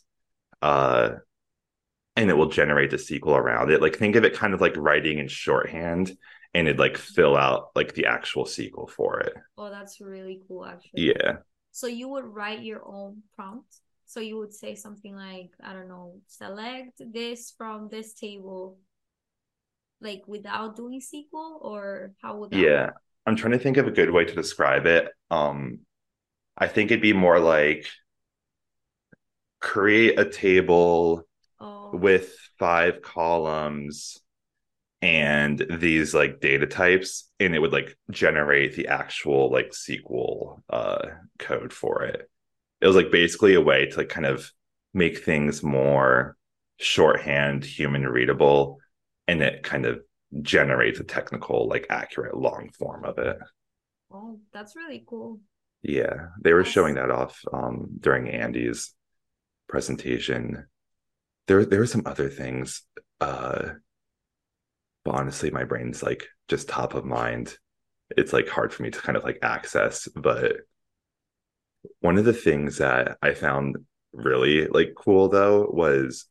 uh and it will generate the SQL around it. Like think of it kind of like writing in shorthand and it like fill out like the actual SQL for it. Oh, that's really cool actually. Yeah. So you would write your own prompt. So you would say something like, I don't know, select this from this table like without doing SQL or how would that Yeah. Work? I'm trying to think of a good way to describe it. Um I think it'd be more like create a table oh. with five columns and these like data types and it would like generate the actual like SQL uh code for it. It was like basically a way to like kind of make things more shorthand, human readable, and it kind of generates a technical, like accurate long form of it. Oh, that's really cool. Yeah, they were showing that off um, during Andy's presentation. There, there were some other things, uh, but honestly, my brain's like just top of mind. It's like hard for me to kind of like access. But one of the things that I found really like cool though was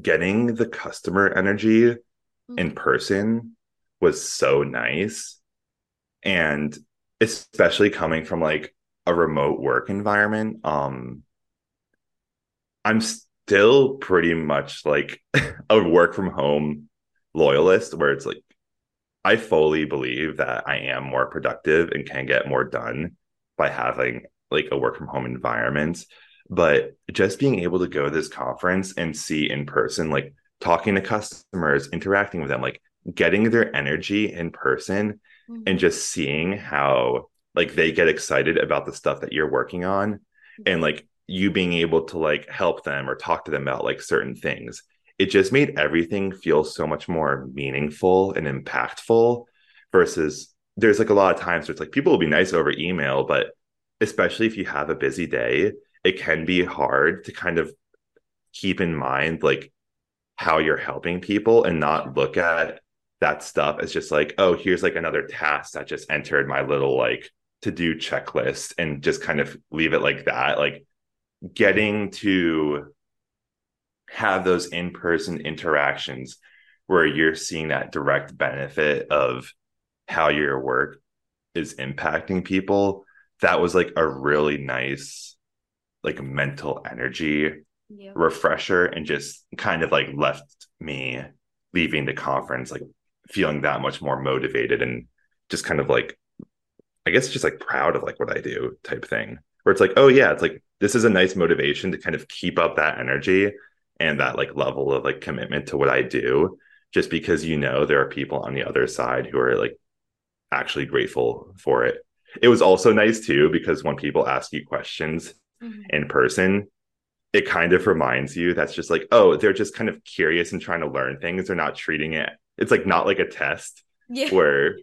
getting the customer energy mm-hmm. in person was so nice. And especially coming from like a remote work environment um i'm still pretty much like a work from home loyalist where it's like I fully believe that I am more productive and can get more done by having like a work from home environment. But just being able to go to this conference and see in person, like talking to customers, interacting with them, like getting their energy in person mm-hmm. and just seeing how like they get excited about the stuff that you're working on mm-hmm. and like you being able to like help them or talk to them about like certain things it just made everything feel so much more meaningful and impactful versus there's like a lot of times where it's like people will be nice over email but especially if you have a busy day it can be hard to kind of keep in mind like how you're helping people and not look at that stuff as just like oh here's like another task that just entered my little like to do checklist and just kind of leave it like that. Like getting to have those in-person interactions where you're seeing that direct benefit of how your work is impacting people that was like a really nice like mental energy yeah. refresher and just kind of like left me leaving the conference like feeling that much more motivated and just kind of like i guess just like proud of like what i do type thing where it's like oh yeah it's like this is a nice motivation to kind of keep up that energy and that like level of like commitment to what I do just because you know there are people on the other side who are like actually grateful for it. It was also nice too because when people ask you questions mm-hmm. in person, it kind of reminds you that's just like, oh, they're just kind of curious and trying to learn things. They're not treating it, it's like not like a test yeah. where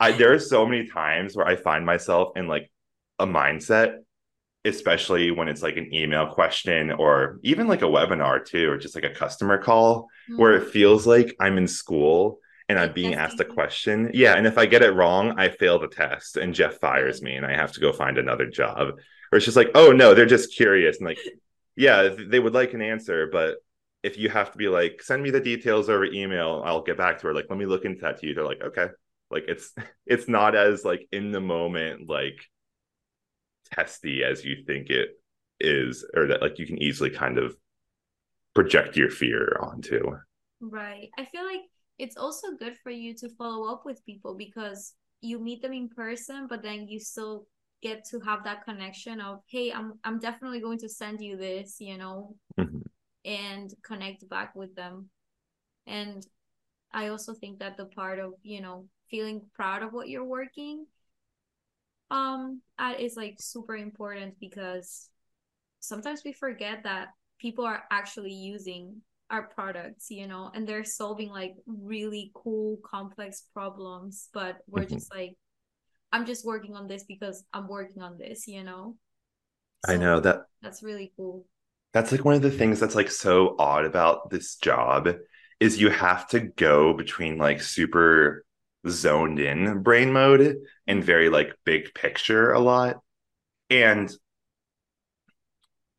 I there are so many times where I find myself in like a mindset especially when it's like an email question or even like a webinar too, or just like a customer call mm-hmm. where it feels like I'm in school and I'm being asked a question. Yeah. And if I get it wrong, I fail the test and Jeff fires me and I have to go find another job. Or it's just like, oh no, they're just curious. And like, yeah, they would like an answer, but if you have to be like, send me the details over email, I'll get back to her. Like, let me look into that to you. They're like, okay. Like it's it's not as like in the moment, like testy as you think it is or that like you can easily kind of project your fear onto right i feel like it's also good for you to follow up with people because you meet them in person but then you still get to have that connection of hey i'm i'm definitely going to send you this you know mm-hmm. and connect back with them and i also think that the part of you know feeling proud of what you're working um that is like super important because sometimes we forget that people are actually using our products you know and they're solving like really cool complex problems but we're mm-hmm. just like i'm just working on this because i'm working on this you know so i know that that's really cool that's like one of the things that's like so odd about this job is you have to go between like super zoned in brain mode and very like big picture a lot. And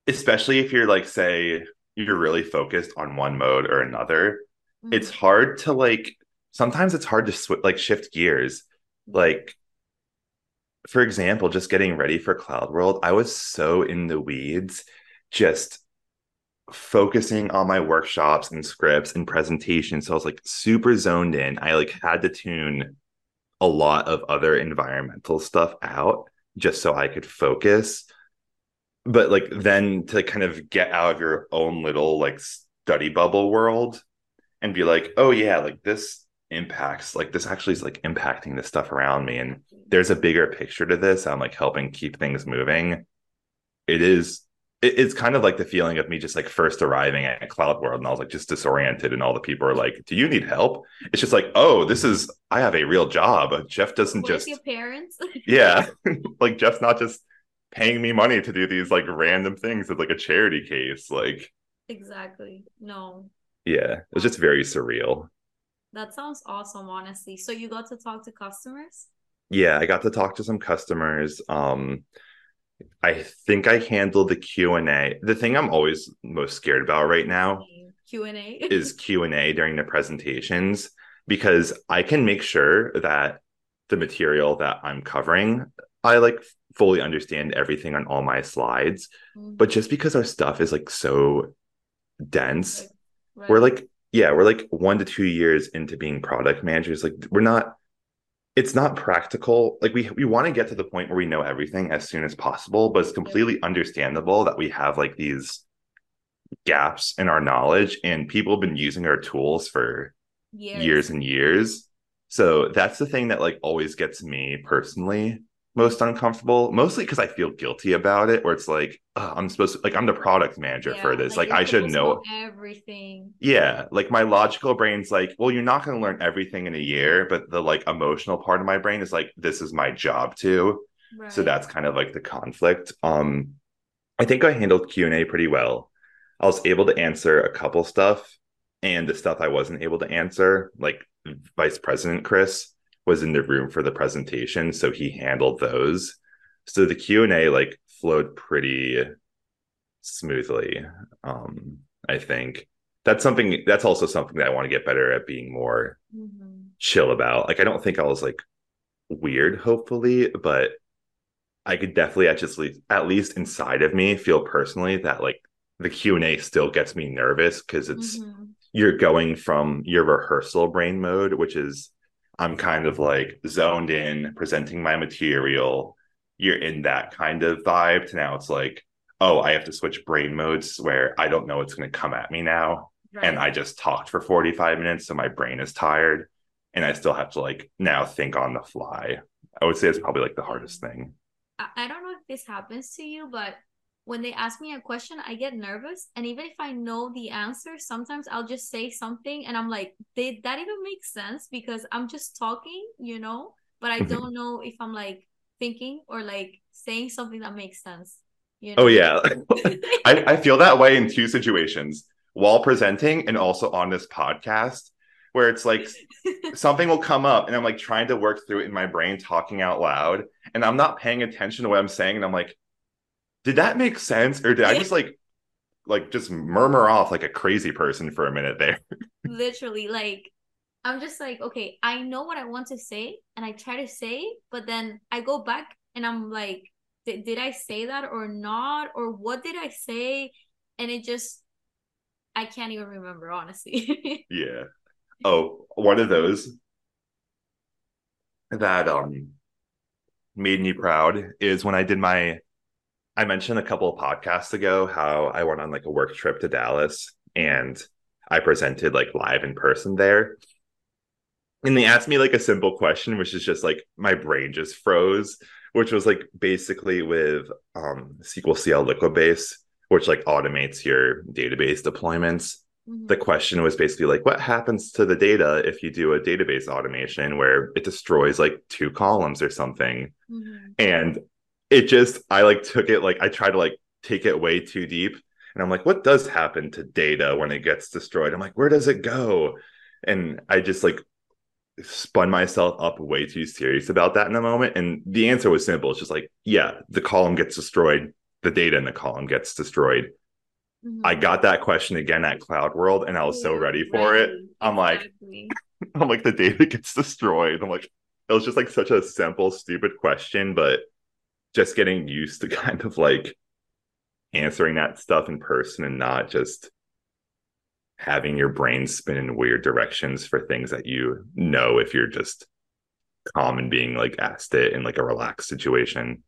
especially if you're like, say, you're really focused on one mode or another, mm-hmm. it's hard to like, sometimes it's hard to sw- like shift gears. Like, for example, just getting ready for Cloud World, I was so in the weeds, just focusing on my workshops and scripts and presentations. So I was like super zoned in. I like had to tune a lot of other environmental stuff out just so I could focus. But like then to kind of get out of your own little like study bubble world and be like, oh yeah, like this impacts like this actually is like impacting the stuff around me and there's a bigger picture to this i'm like helping keep things moving it is it's kind of like the feeling of me just like first arriving at Cloud World and I was like just disoriented and all the people are like, "Do you need help?" It's just like, "Oh, this is I have a real job. Jeff doesn't Where's just your parents." yeah, like Jeff's not just paying me money to do these like random things with like a charity case. Like exactly, no. Yeah, it was just very surreal. That sounds awesome, honestly. So you got to talk to customers. Yeah, I got to talk to some customers. Um, I think I handled the Q and A. The thing I'm always most scared about right now Q and A is Q and A during the presentations because I can make sure that the material that I'm covering, I like fully understand everything on all my slides. Mm-hmm. But just because our stuff is like so dense. Right. We're like, yeah, we're like one to two years into being product managers. Like we're not it's not practical. Like we we want to get to the point where we know everything as soon as possible, but it's completely understandable that we have like these gaps in our knowledge and people have been using our tools for years. years and years. So that's the thing that like always gets me personally most uncomfortable, mostly because I feel guilty about it, where it's like, oh, I'm supposed to like I'm the product manager Yeah, for this. Like, you're I should know. everything. Yeah, like my logical brain's like, well, you're not going to learn everything in a year, but the like emotional part of my brain is like, this is my job too. Right. So that's kind of like the conflict. Um, I think I handled Q and A pretty well. I was able to answer a couple stuff, and the stuff I wasn't able to answer, like Vice President Chris was in the room for the presentation, so he handled those. So the Q and A like flowed pretty smoothly. Um, I think that's something. That's also something that I want to get better at being more Mhm. chill about. Like I don't think I was like weird, hopefully, but I could definitely at just le- at least inside of me feel personally that like the Q and A still gets me nervous because it's Mhm. you're going from your rehearsal brain mode, which is I'm kind of like zoned in, presenting my material. You're in that kind of vibe to now it's like, oh, I have to switch brain modes where I don't know what's going to come at me now and I just talked for 45 minutes, so my brain is tired, and I still have to like now think on the fly. I would say it's probably like the hardest thing. I don't know if this happens to you, but when they ask me a question, I get nervous. And even if I know the answer, sometimes I'll just say something and I'm like, did that even make sense? Because I'm just talking, you know, but I Mhm. don't know if I'm like thinking or like saying something that makes sense. You know? Oh yeah, I, I feel that way in two situations: while presenting and also on this podcast, where it's like something will come up and I'm like trying to work through it in my brain, talking out loud, and I'm not paying attention to what I'm saying, and I'm like, did that make sense, or did I just like like just murmur off like a crazy person for a minute there? literally like i'm just like okay i know what i want to say and i try to say but then i go back and i'm like did, did i say that or not or what did i say and it just i can't even remember honestly Yeah. Oh, one of those that um made me proud is when I did my I mentioned a couple of podcasts ago how I went on like a work trip to Dallas and I presented like live in person there. And they asked me like a simple question, which is just like my brain just froze, which was like basically with um SQLcl Liquid Base, which like automates your database deployments the question was basically like what happens to the data if you do a database automation where it destroys like two columns or something Mhm. and it just i like took it like i tried to like take it way too deep. And i'm like what does happen to data when it gets destroyed? I'm like where does it go? And i just like spun myself up way too serious about that in a moment. And the answer was simple. It's just like yeah the column gets destroyed. The data in the column gets destroyed. Mhm. I got that question again at Cloud World and I was so ready for it. I'm like- I'm like, the data gets destroyed. I'm like, it was just like such a simple, stupid question, but just getting used to kind of like answering that stuff in person and not just having your brain spin in weird directions for things that you know if you're just calm and being like asked it in like a relaxed situation.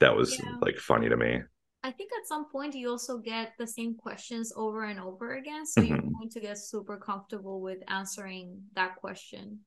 That was Yeah. like funny to me. I think at some point you also get the same questions over and over again, so you're Mhm. going to get super comfortable with answering that question.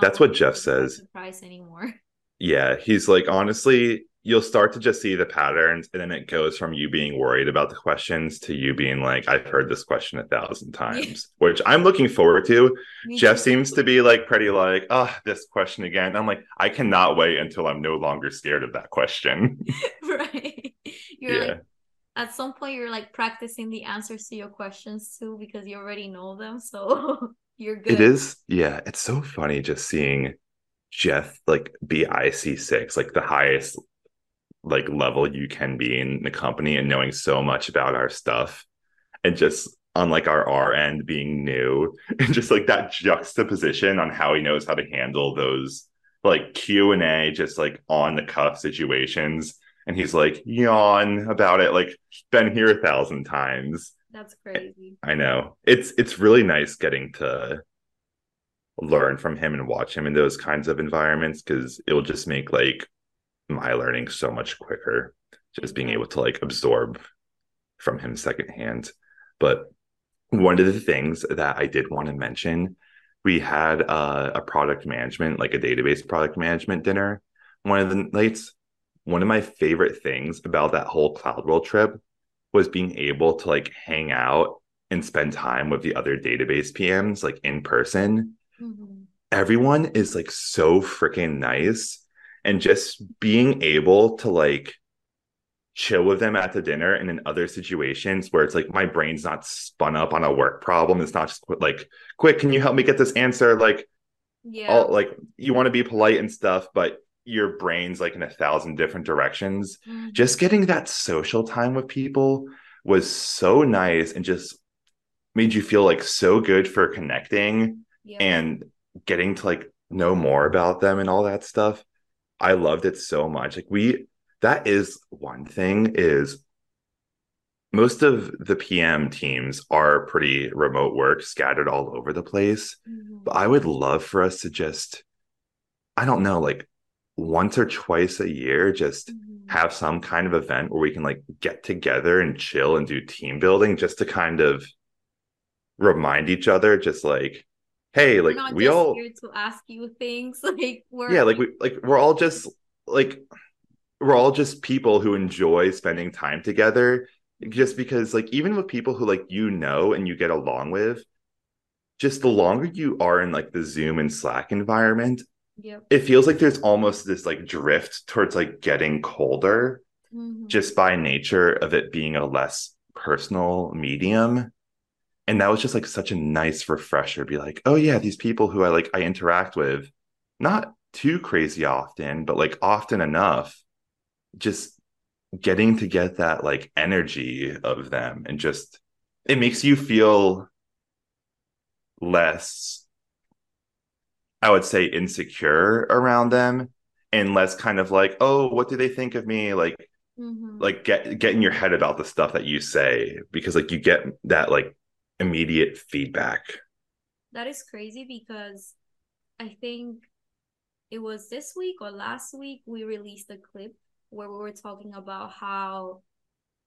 That's what Jeff says. Surprise anymore. Yeah, he's like, honestly, you'll start to just see the patterns, and then it goes from you being worried about the questions to you being like, I've heard this question a thousand times, which I'm looking forward to. Me Jeff too. seems to be like pretty like, oh, this question again. I'm like, I cannot wait until I'm no longer scared of that question. right. You're yeah. like at some point you're like practicing the answers to your questions too because you already know them, so you're good. It is, yeah, it's so funny just seeing Jeff like be IC6, like the highest like level you can be in the company and knowing so much about our stuff and just on like our R end being new and just like that juxtaposition on how he knows how to handle those like Q and A just like on the cuff situations and he's like yawn about it like been here a thousand times That's crazy. I know. It's it's really nice getting to learn from him and watch him in those kinds of environments because it'll just make like my learning so much quicker. Just being able to like absorb from him secondhand. But one of the things that I did want to mention, we had uh, a product management, like a database product management dinner one of the nights. One of my favorite things about that whole Cloud World trip was being able to like hang out and spend time with the other database PMs like in person. Mm-hmm. Everyone is like so freaking nice. And just being able to like chill with them at the dinner and in other situations where it's like my brain's not spun up on a work problem. It's not just like, quick, can you help me get this answer? Like, yeah, all, like you want to be polite and stuff, but your brain's like in a thousand different directions. Mm-hmm. Just getting that social time with people was so nice and just made you feel like so good for connecting yeah. and getting to like know more about them and all that stuff. I loved it so much. Like we that is one thing is most of the PM teams are pretty remote work scattered all over the place. Mm-hmm. But I would love for us to just I don't know like once or twice a year just mm-hmm. have some kind of event where we can like get together and chill and do team building just to kind of remind each other just like hey like we all here to ask you things like we're yeah like we like we're all just like we're all just people who enjoy spending time together just because like even with people who like you know and you get along with just the longer you are in like the zoom and slack environment Yep. It feels like there's almost this like drift towards like getting colder mm-hmm. just by nature of it being a less personal medium. And that was just like such a nice refresher. Be like, oh yeah, these people who I like I interact with, not too crazy often, but like often enough, just getting to get that like energy of them and just it makes you feel less I would say insecure around them and less kind of like, oh, what do they think of me? Like mm-hmm. like get get in your head about the stuff that you say because like you get that like immediate feedback. That is crazy because I think it was this week or last week we released a clip where we were talking about how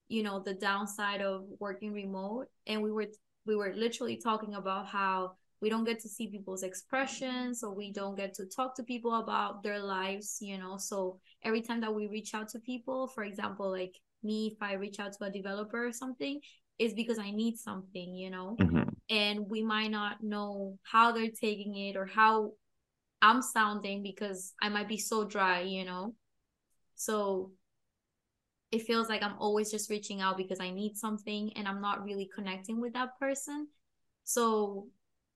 you know the downside of working remote and we were we were literally talking about how we don't get to see people's expressions or we don't get to talk to people about their lives you know so every time that we reach out to people for example like me if i reach out to a developer or something is because i need something you know mm-hmm. and we might not know how they're taking it or how i'm sounding because i might be so dry you know so it feels like i'm always just reaching out because i need something and i'm not really connecting with that person so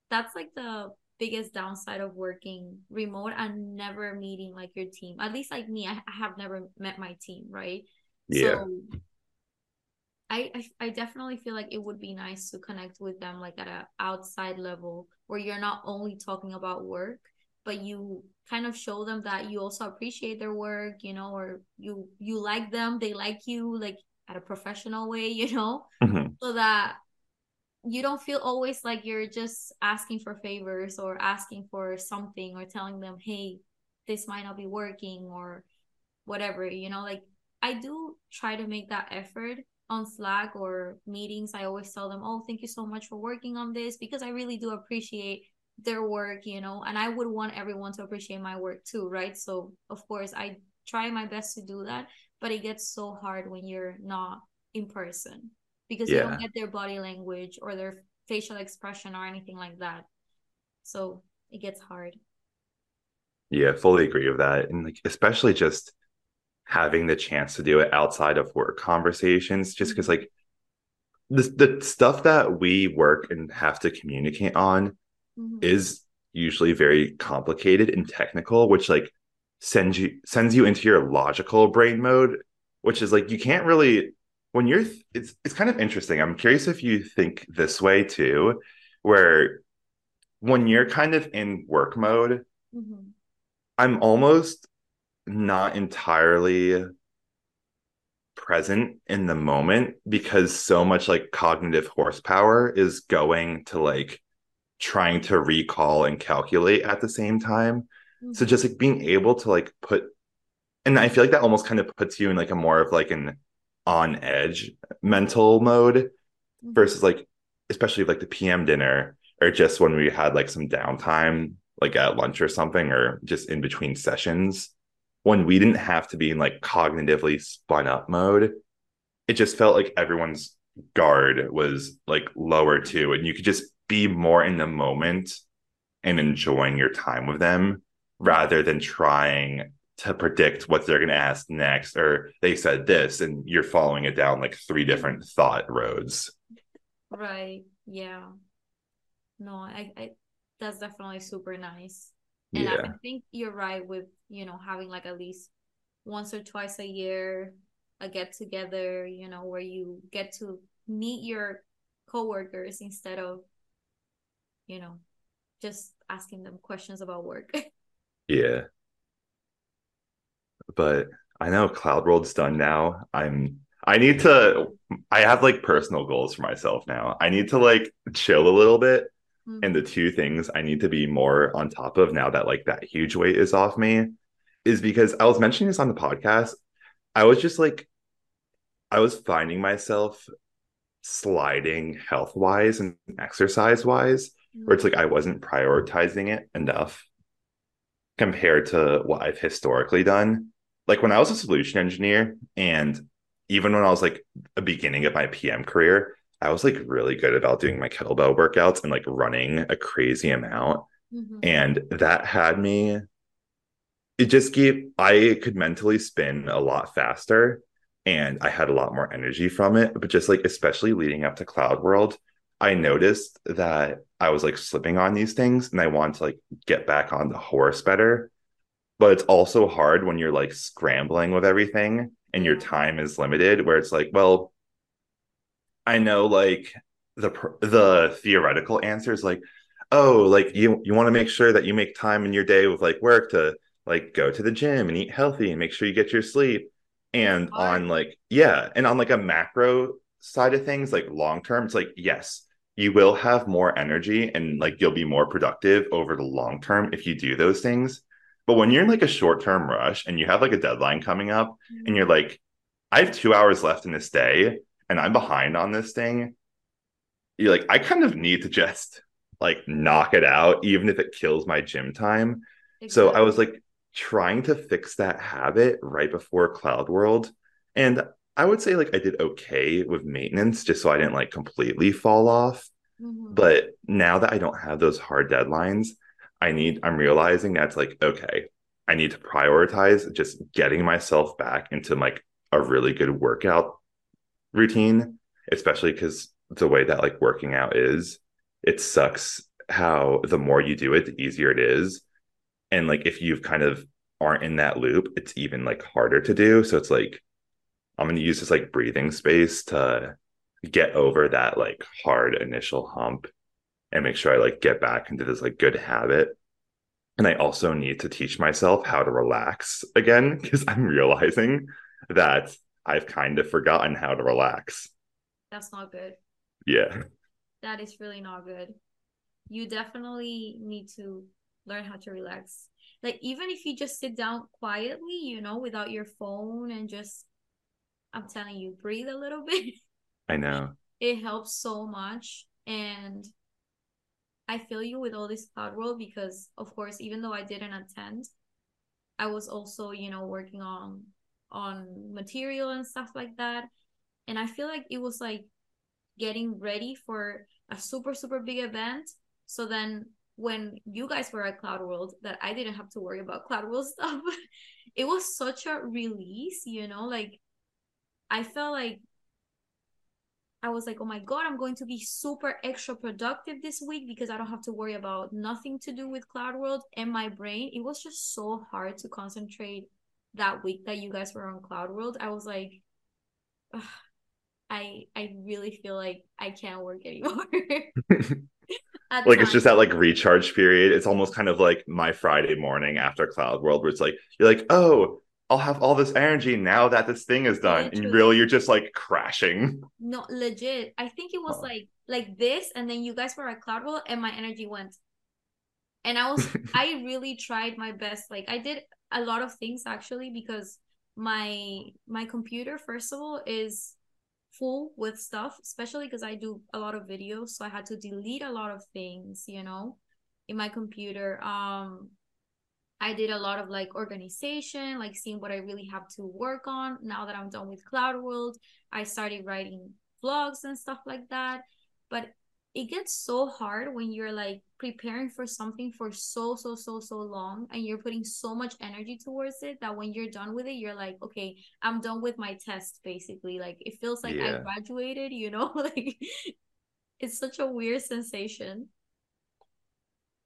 that's like the biggest downside of working remote and never meeting like your team. At least like me, I, I have never met my team, right? Yeah. So I, I I definitely feel like it would be nice to connect with them like at an outside level where you're not only talking about work, but you kind of show them that you also appreciate their work, you know, or you you like them, they like you, like at a professional way, you know, mm-hmm. so that you don't feel always like you're just asking for favors or asking for something or telling them hey this might not be working or whatever you know like i do try to make that effort on slack or meetings i always tell them oh thank you so much for working on this because i really do appreciate their work you know and i would want everyone to appreciate my work too right so of course i try my best to do that but it gets so hard when you're not in person because yeah. you don't get their body language or their facial expression or anything like that. So it gets hard. Yeah, fully agree with that. And like especially just having the chance to do it outside of work conversations, just because mm-hmm. like the the stuff that we work and have to communicate on mm-hmm. is usually very complicated and technical, which like sends you sends you into your logical brain mode, which is like you can't really when you're it's it's kind of interesting. I'm curious if you think this way too, where when you're kind of in work mode, mm-hmm. I'm almost not entirely present in the moment because so much like cognitive horsepower is going to like trying to recall and calculate at the same time. Mm-hmm. So just like being able to like put and I feel like that almost kind of puts you in like a more of like an on edge mental mode mm-hmm. versus like especially like the PM dinner or just when we had like some downtime like at lunch or something or just in between sessions when we didn't have to be in like cognitively spun up mode it just felt like everyone's guard was like lower too and you could just be more in the moment and enjoying your time with them rather than trying to predict what they're going to ask next or they said this and you're following it down like three different thought roads. Right yeah. No i, I that's definitely super nice and yeah. I, I think you're right with you know having like at least once or twice a year a get together you know where you get to meet your coworkers instead of you know just asking them questions about work yeah but I know Cloud World's done now. I'm I need to I have like personal goals for myself now. I need to like chill a little bit. Mm-hmm. And the two things I need to be more on top of now that like that huge weight is off me is because I was mentioning this on the podcast. I was just like I was finding myself sliding health wise and exercise wise, mm-hmm. where it's like I wasn't prioritizing it enough compared to what I've historically done like when I was a solution engineer and even when I was like a beginning of my PM career, I was like really good about doing my kettlebell workouts and like running a crazy amount. Mm-hmm. And that had me, it just gave, I could mentally spin a lot faster and I had a lot more energy from it. But just like, especially leading up to Cloud World, I noticed that I was like slipping on these things and I wanted to like get back on the horse better but it's also hard when you're like scrambling with everything and your time is limited where it's like well i know like the the theoretical answer is like oh like you you want to make sure that you make time in your day with like work to like go to the gym and eat healthy and make sure you get your sleep. And on like yeah and on like a macro side of things like long term it's like yes you will have more energy and like you'll be more productive over the long term if you do those things. But when you're in like a short term rush and you have like a deadline coming up mm-hmm. and you're like, I have two hours left in this day and I'm behind on this thing, you're like, I kind of need to just like knock it out, even if it kills my gym time. Exactly. So I was like trying to fix that habit right before Cloud World. And I would say like I did okay with maintenance just so I didn't like completely fall off. Mm-hmm. But now that I don't have those hard deadlines, I need, I'm realizing that's like, okay, I need to prioritize just getting myself back into like a really good workout routine, especially because the way that like working out is, it sucks how the more you do it, the easier it is. And like if you've kind of aren't in that loop, it's even like harder to do. So it's like, I'm going to use this like breathing space to get over that like hard initial hump and make sure I like get back into this like good habit. And I also need to teach myself how to relax again because I'm realizing that I've kind of forgotten how to relax. That's not good. Yeah. That is really not good. You definitely need to learn how to relax. Like, even if you just sit down quietly, you know, without your phone and just, I'm telling you, breathe a little bit. I know. It helps so much. And I feel you with all this cloud world because of course even though I didn't attend I was also you know working on on material and stuff like that. And I feel like it was like getting ready for a super super big event. So then when you guys were at cloud world that I didn't have to worry about cloud world stuff it was such a release you know? Like I felt like I was like, oh my God, I'm going to be super extra productive this week because I don't have to worry about nothing to do with Cloud World and my brain. It was just so hard to concentrate that week that you guys were on Cloud World. I was like, I I really feel like I can't work anymore. like it's just that like recharge period. It's almost kind of like my Friday morning after Cloud World, where it's like you're like, oh, I'll have all this energy now that this thing is done. And really, you're just like crashing. No, legit. I think it was Oh. like like this, and then you guys were at Cloud World, and my energy went. And I was I really tried my best. Like I did a lot of things actually because my my computer first of all is full with stuff, especially because I do a lot of videos, so I had to delete a lot of things, you know, in my computer. Um I did a lot of like organization, like seeing what I really have to work on. Now that I'm done with Cloud World, I started writing vlogs and stuff like that. But it gets so hard when you're like preparing for something for so, so, so, so long and you're putting so much energy towards it that when you're done with it, you're like, okay, I'm done with my test basically. Like it feels like I graduated, you know? like it's such a weird sensation.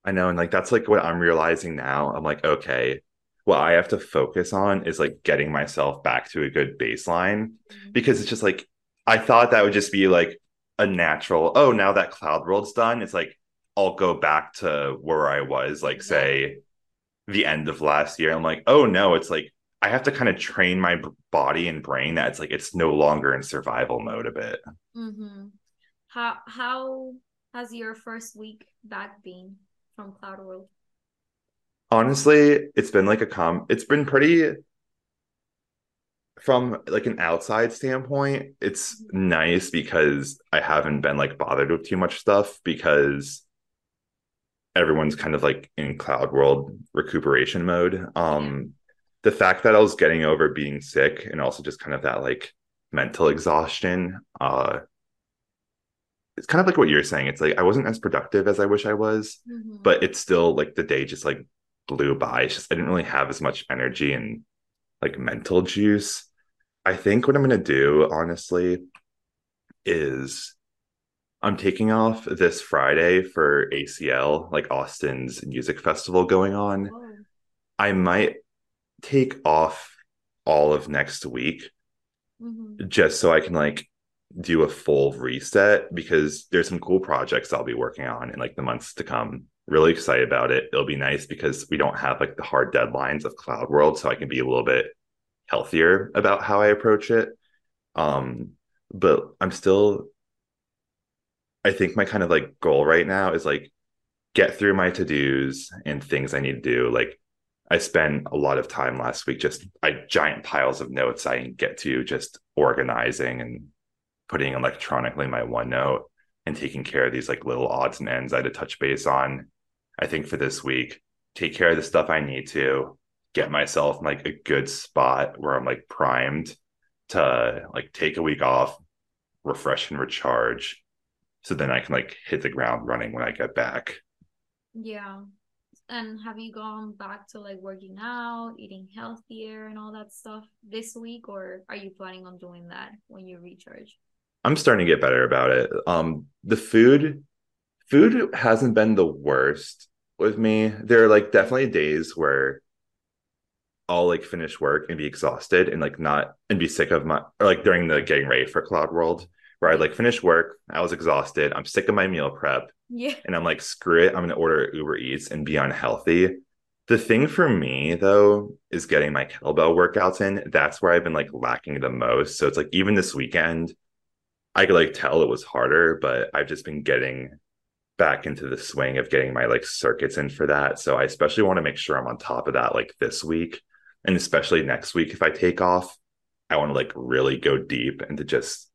I know. And like, that's like what I'm realizing now. I'm like, okay, what I have to focus on is like getting myself back to a good baseline mm-hmm. because it's just like, I thought that would just be like a natural, oh, now that Cloud World's done, it's like, I'll go back to where I was, like, say, the end of last year. I'm like, oh no, it's like I have to kind of train my body and brain that it's like it's no longer in survival mode a bit. Mm-hmm. How how has your first week back been from Cloud World? Honestly, it's been like a com it's been pretty from like an outside standpoint, it's nice because I haven't been like bothered with too much stuff because everyone's kind of like in cloud world recuperation mode. Um the fact that I was getting over being sick and also just kind of that like mental exhaustion, uh it's kind of like what you're saying. It's like I wasn't as productive as I wish I was, Mhm. but it's still like the day just like blew by. It's just I didn't really have as much energy and like mental juice. I think what I'm gonna do, honestly, is I'm taking off this Friday for ACL, like Austin's music festival going on. Oh, I might take off all of next week mhm. just so I can like do a full reset because there's some cool projects I'll be working on in like the months to come. Really excited about it. It'll be nice because we don't have like the hard deadlines of Cloud World, so I can be a little bit healthier about how I approach it. Um, but I'm still I think my kind of like goal right now is like get through my to-dos and things I need to do. Like I spent a lot of time last week just I giant piles of notes I didn't get to just organizing and putting electronically my OneNote and taking care of these like little odds and ends I had to touch base on. I think for this week, take care of the stuff I need to, get myself in like a good spot where I'm like primed to like take a week off, refresh and recharge. So then I can like hit the ground running when I get back. Yeah. And have you gone back to like working out, eating healthier and all that stuff this week, or are you planning on doing that when you recharge? I'm starting to get better about it. Um, the food, food hasn't been the worst with me. There are like definitely days where I'll like finish work and be exhausted and like not and be sick of my or like during the getting ready for Cloud World where I'd like finish work, I was exhausted, I'm sick of my meal prep, Yeah. and I'm like, screw it, I'm gonna order Uber Eats and be unhealthy. The thing for me though is getting my kettlebell workouts in. That's where I've been like lacking the most. So it's like even this weekend, I could like tell it was harder, but I've just been getting back into the swing of getting my like circuits in for that. So I especially want to make sure I'm on top of that like this week. And especially next week if I take off, I want to like really go deep into just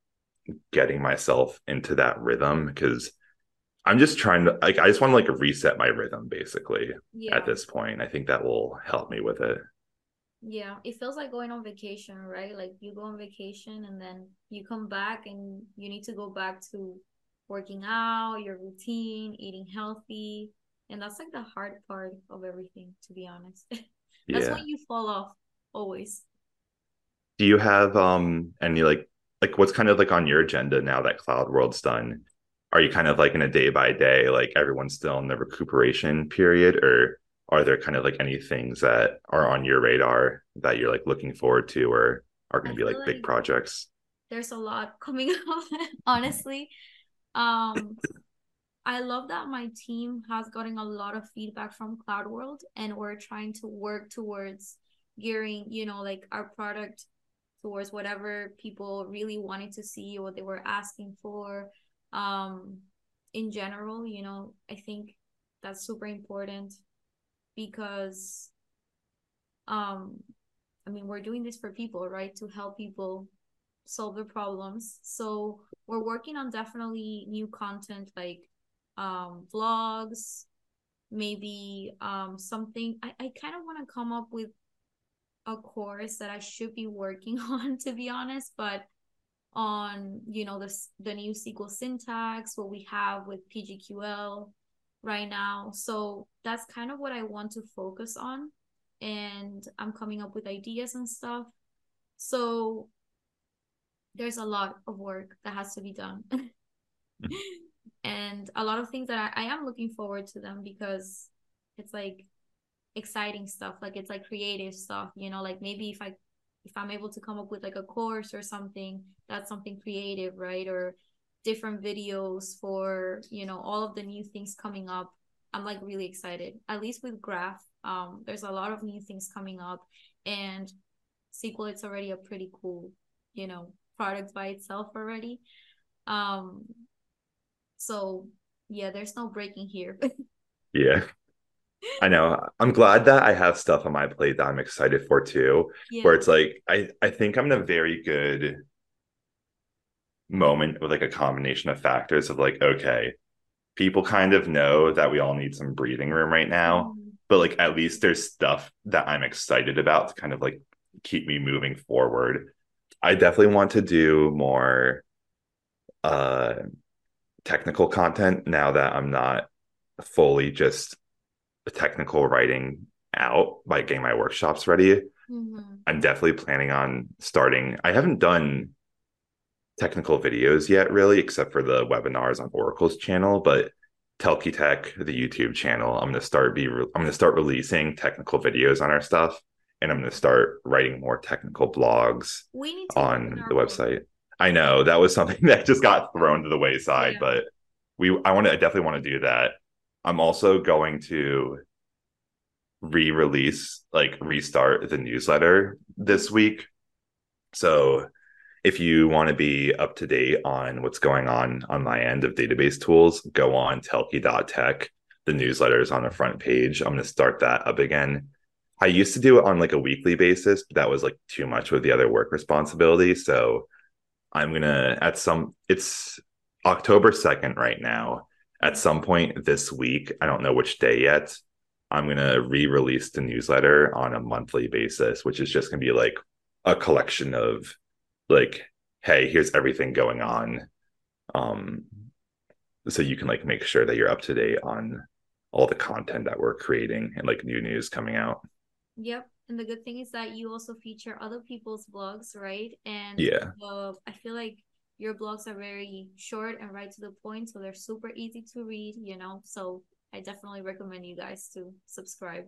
getting myself into that rhythm because I'm just trying to like I just want to like reset my rhythm basically Yeah. at this point. I think that will help me with it. Yeah. It feels like going on vacation, right? Like you go on vacation and then you come back and you need to go back to working out, your routine, eating healthy. And that's like the hard part of everything, to be honest. That's yeah. when you fall off always. Do you have um any like like what's kind of like on your agenda now that Cloud World's done? Are you kind of like in a day by day, like everyone's still in the recuperation period, or are there kind of like any things that are on your radar that you're like looking forward to or are going to be like feel big like- projects? there's a lot coming up honestly um i love that my team has gotten a lot of feedback from cloud world and we're trying to work towards gearing you know like our product towards whatever people really wanted to see or what they were asking for. Um in general you know i think that's super important because um i mean we're doing this for people right? To help people solve their problems. So we're working on definitely new content like um vlogs maybe um something i, I kind of want to come up with a course that i should be working on to be honest but on you know the the new SQL syntax, what we have with PGQL right now. So that's kind of what I want to focus on, and I'm coming up with ideas and stuff. So there's a lot of work that has to be done. and a lot of things that I, I am looking forward to them because it's like exciting stuff like it's like creative stuff you know like maybe if i if i'm able to come up with like a course or something that's something creative right or different videos for you know all of the new things coming up i'm like really excited. At least with graph um there's a lot of new things coming up and sql it's already a pretty cool you know product by itself already. Um so yeah there's no breaking here yeah I know. I'm glad that I have stuff on my plate that I'm excited for too. Yeah. Where it's like I I think I'm in a very good moment with like a combination of factors of like okay, people kind of know that we all need some breathing room right now, mm-hmm. but like at least there's stuff that I'm excited about to kind of like keep me moving forward. I definitely want to do more uh technical content now that I'm not fully just technical writing out by getting my workshops ready. Mm-hmm. I'm definitely planning on starting. I haven't done technical videos yet, really, except for the webinars on Oracle's channel, but Talke Tech, the YouTube channel, I'm gonna start be re- I'm gonna start releasing technical videos on our stuff, and I'm gonna start writing more technical blogs on the website. I know that was something that just got thrown to the wayside, yeah. but we I want to I definitely want to do that. I'm also going to re-release like restart the newsletter this week. So if you want to be up to date on what's going on on my end of database tools, go on talke.tech. The newsletter is on the front page. I'm going to start that up again. I used to do it on like a weekly basis, but that was like too much with the other work responsibility. So I'm to, at some, it's October 2nd right now at some point this week, I don't know which day yet, I'm going to re release the newsletter on a monthly basis, which is just to be like a collection of like, hey, here's everything going on. Um, so you can like make sure that you're up to date on all the content that we're creating and like new news coming out. Yep. And the good thing is that you also feature other people's blogs, right? And yeah, uh, I feel like your blogs are very short and right to the point so they're super easy to read you know? So i definitely recommend you guys to subscribe.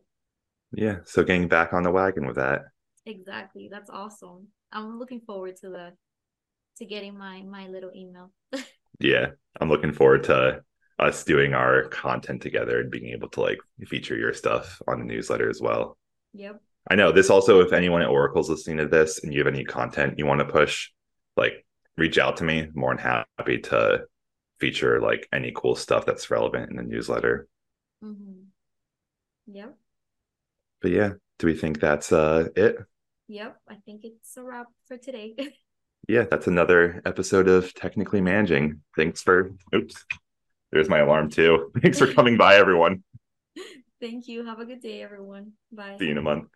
Yeah so getting back on the wagon with that. Exactly that's awesome. I'm looking forward to the to getting my my little email. Yeah i'm looking forward to us doing our content together and being able to like feature your stuff on the newsletter as well. Yep i know this also if anyone at oracle's listening to this and you have any content you want to push like reach out to me. More than happy to feature like any cool stuff that's relevant in the newsletter. Mm-hmm. Yep. But yeah, do we think that's uh it? Yep, I think it's a wrap for today. yeah, that's another episode of Technically Managing. Thanks for oops. There's my alarm too. Thanks for coming by, everyone. Thank you. Have a good day, everyone. Bye. See you in a month.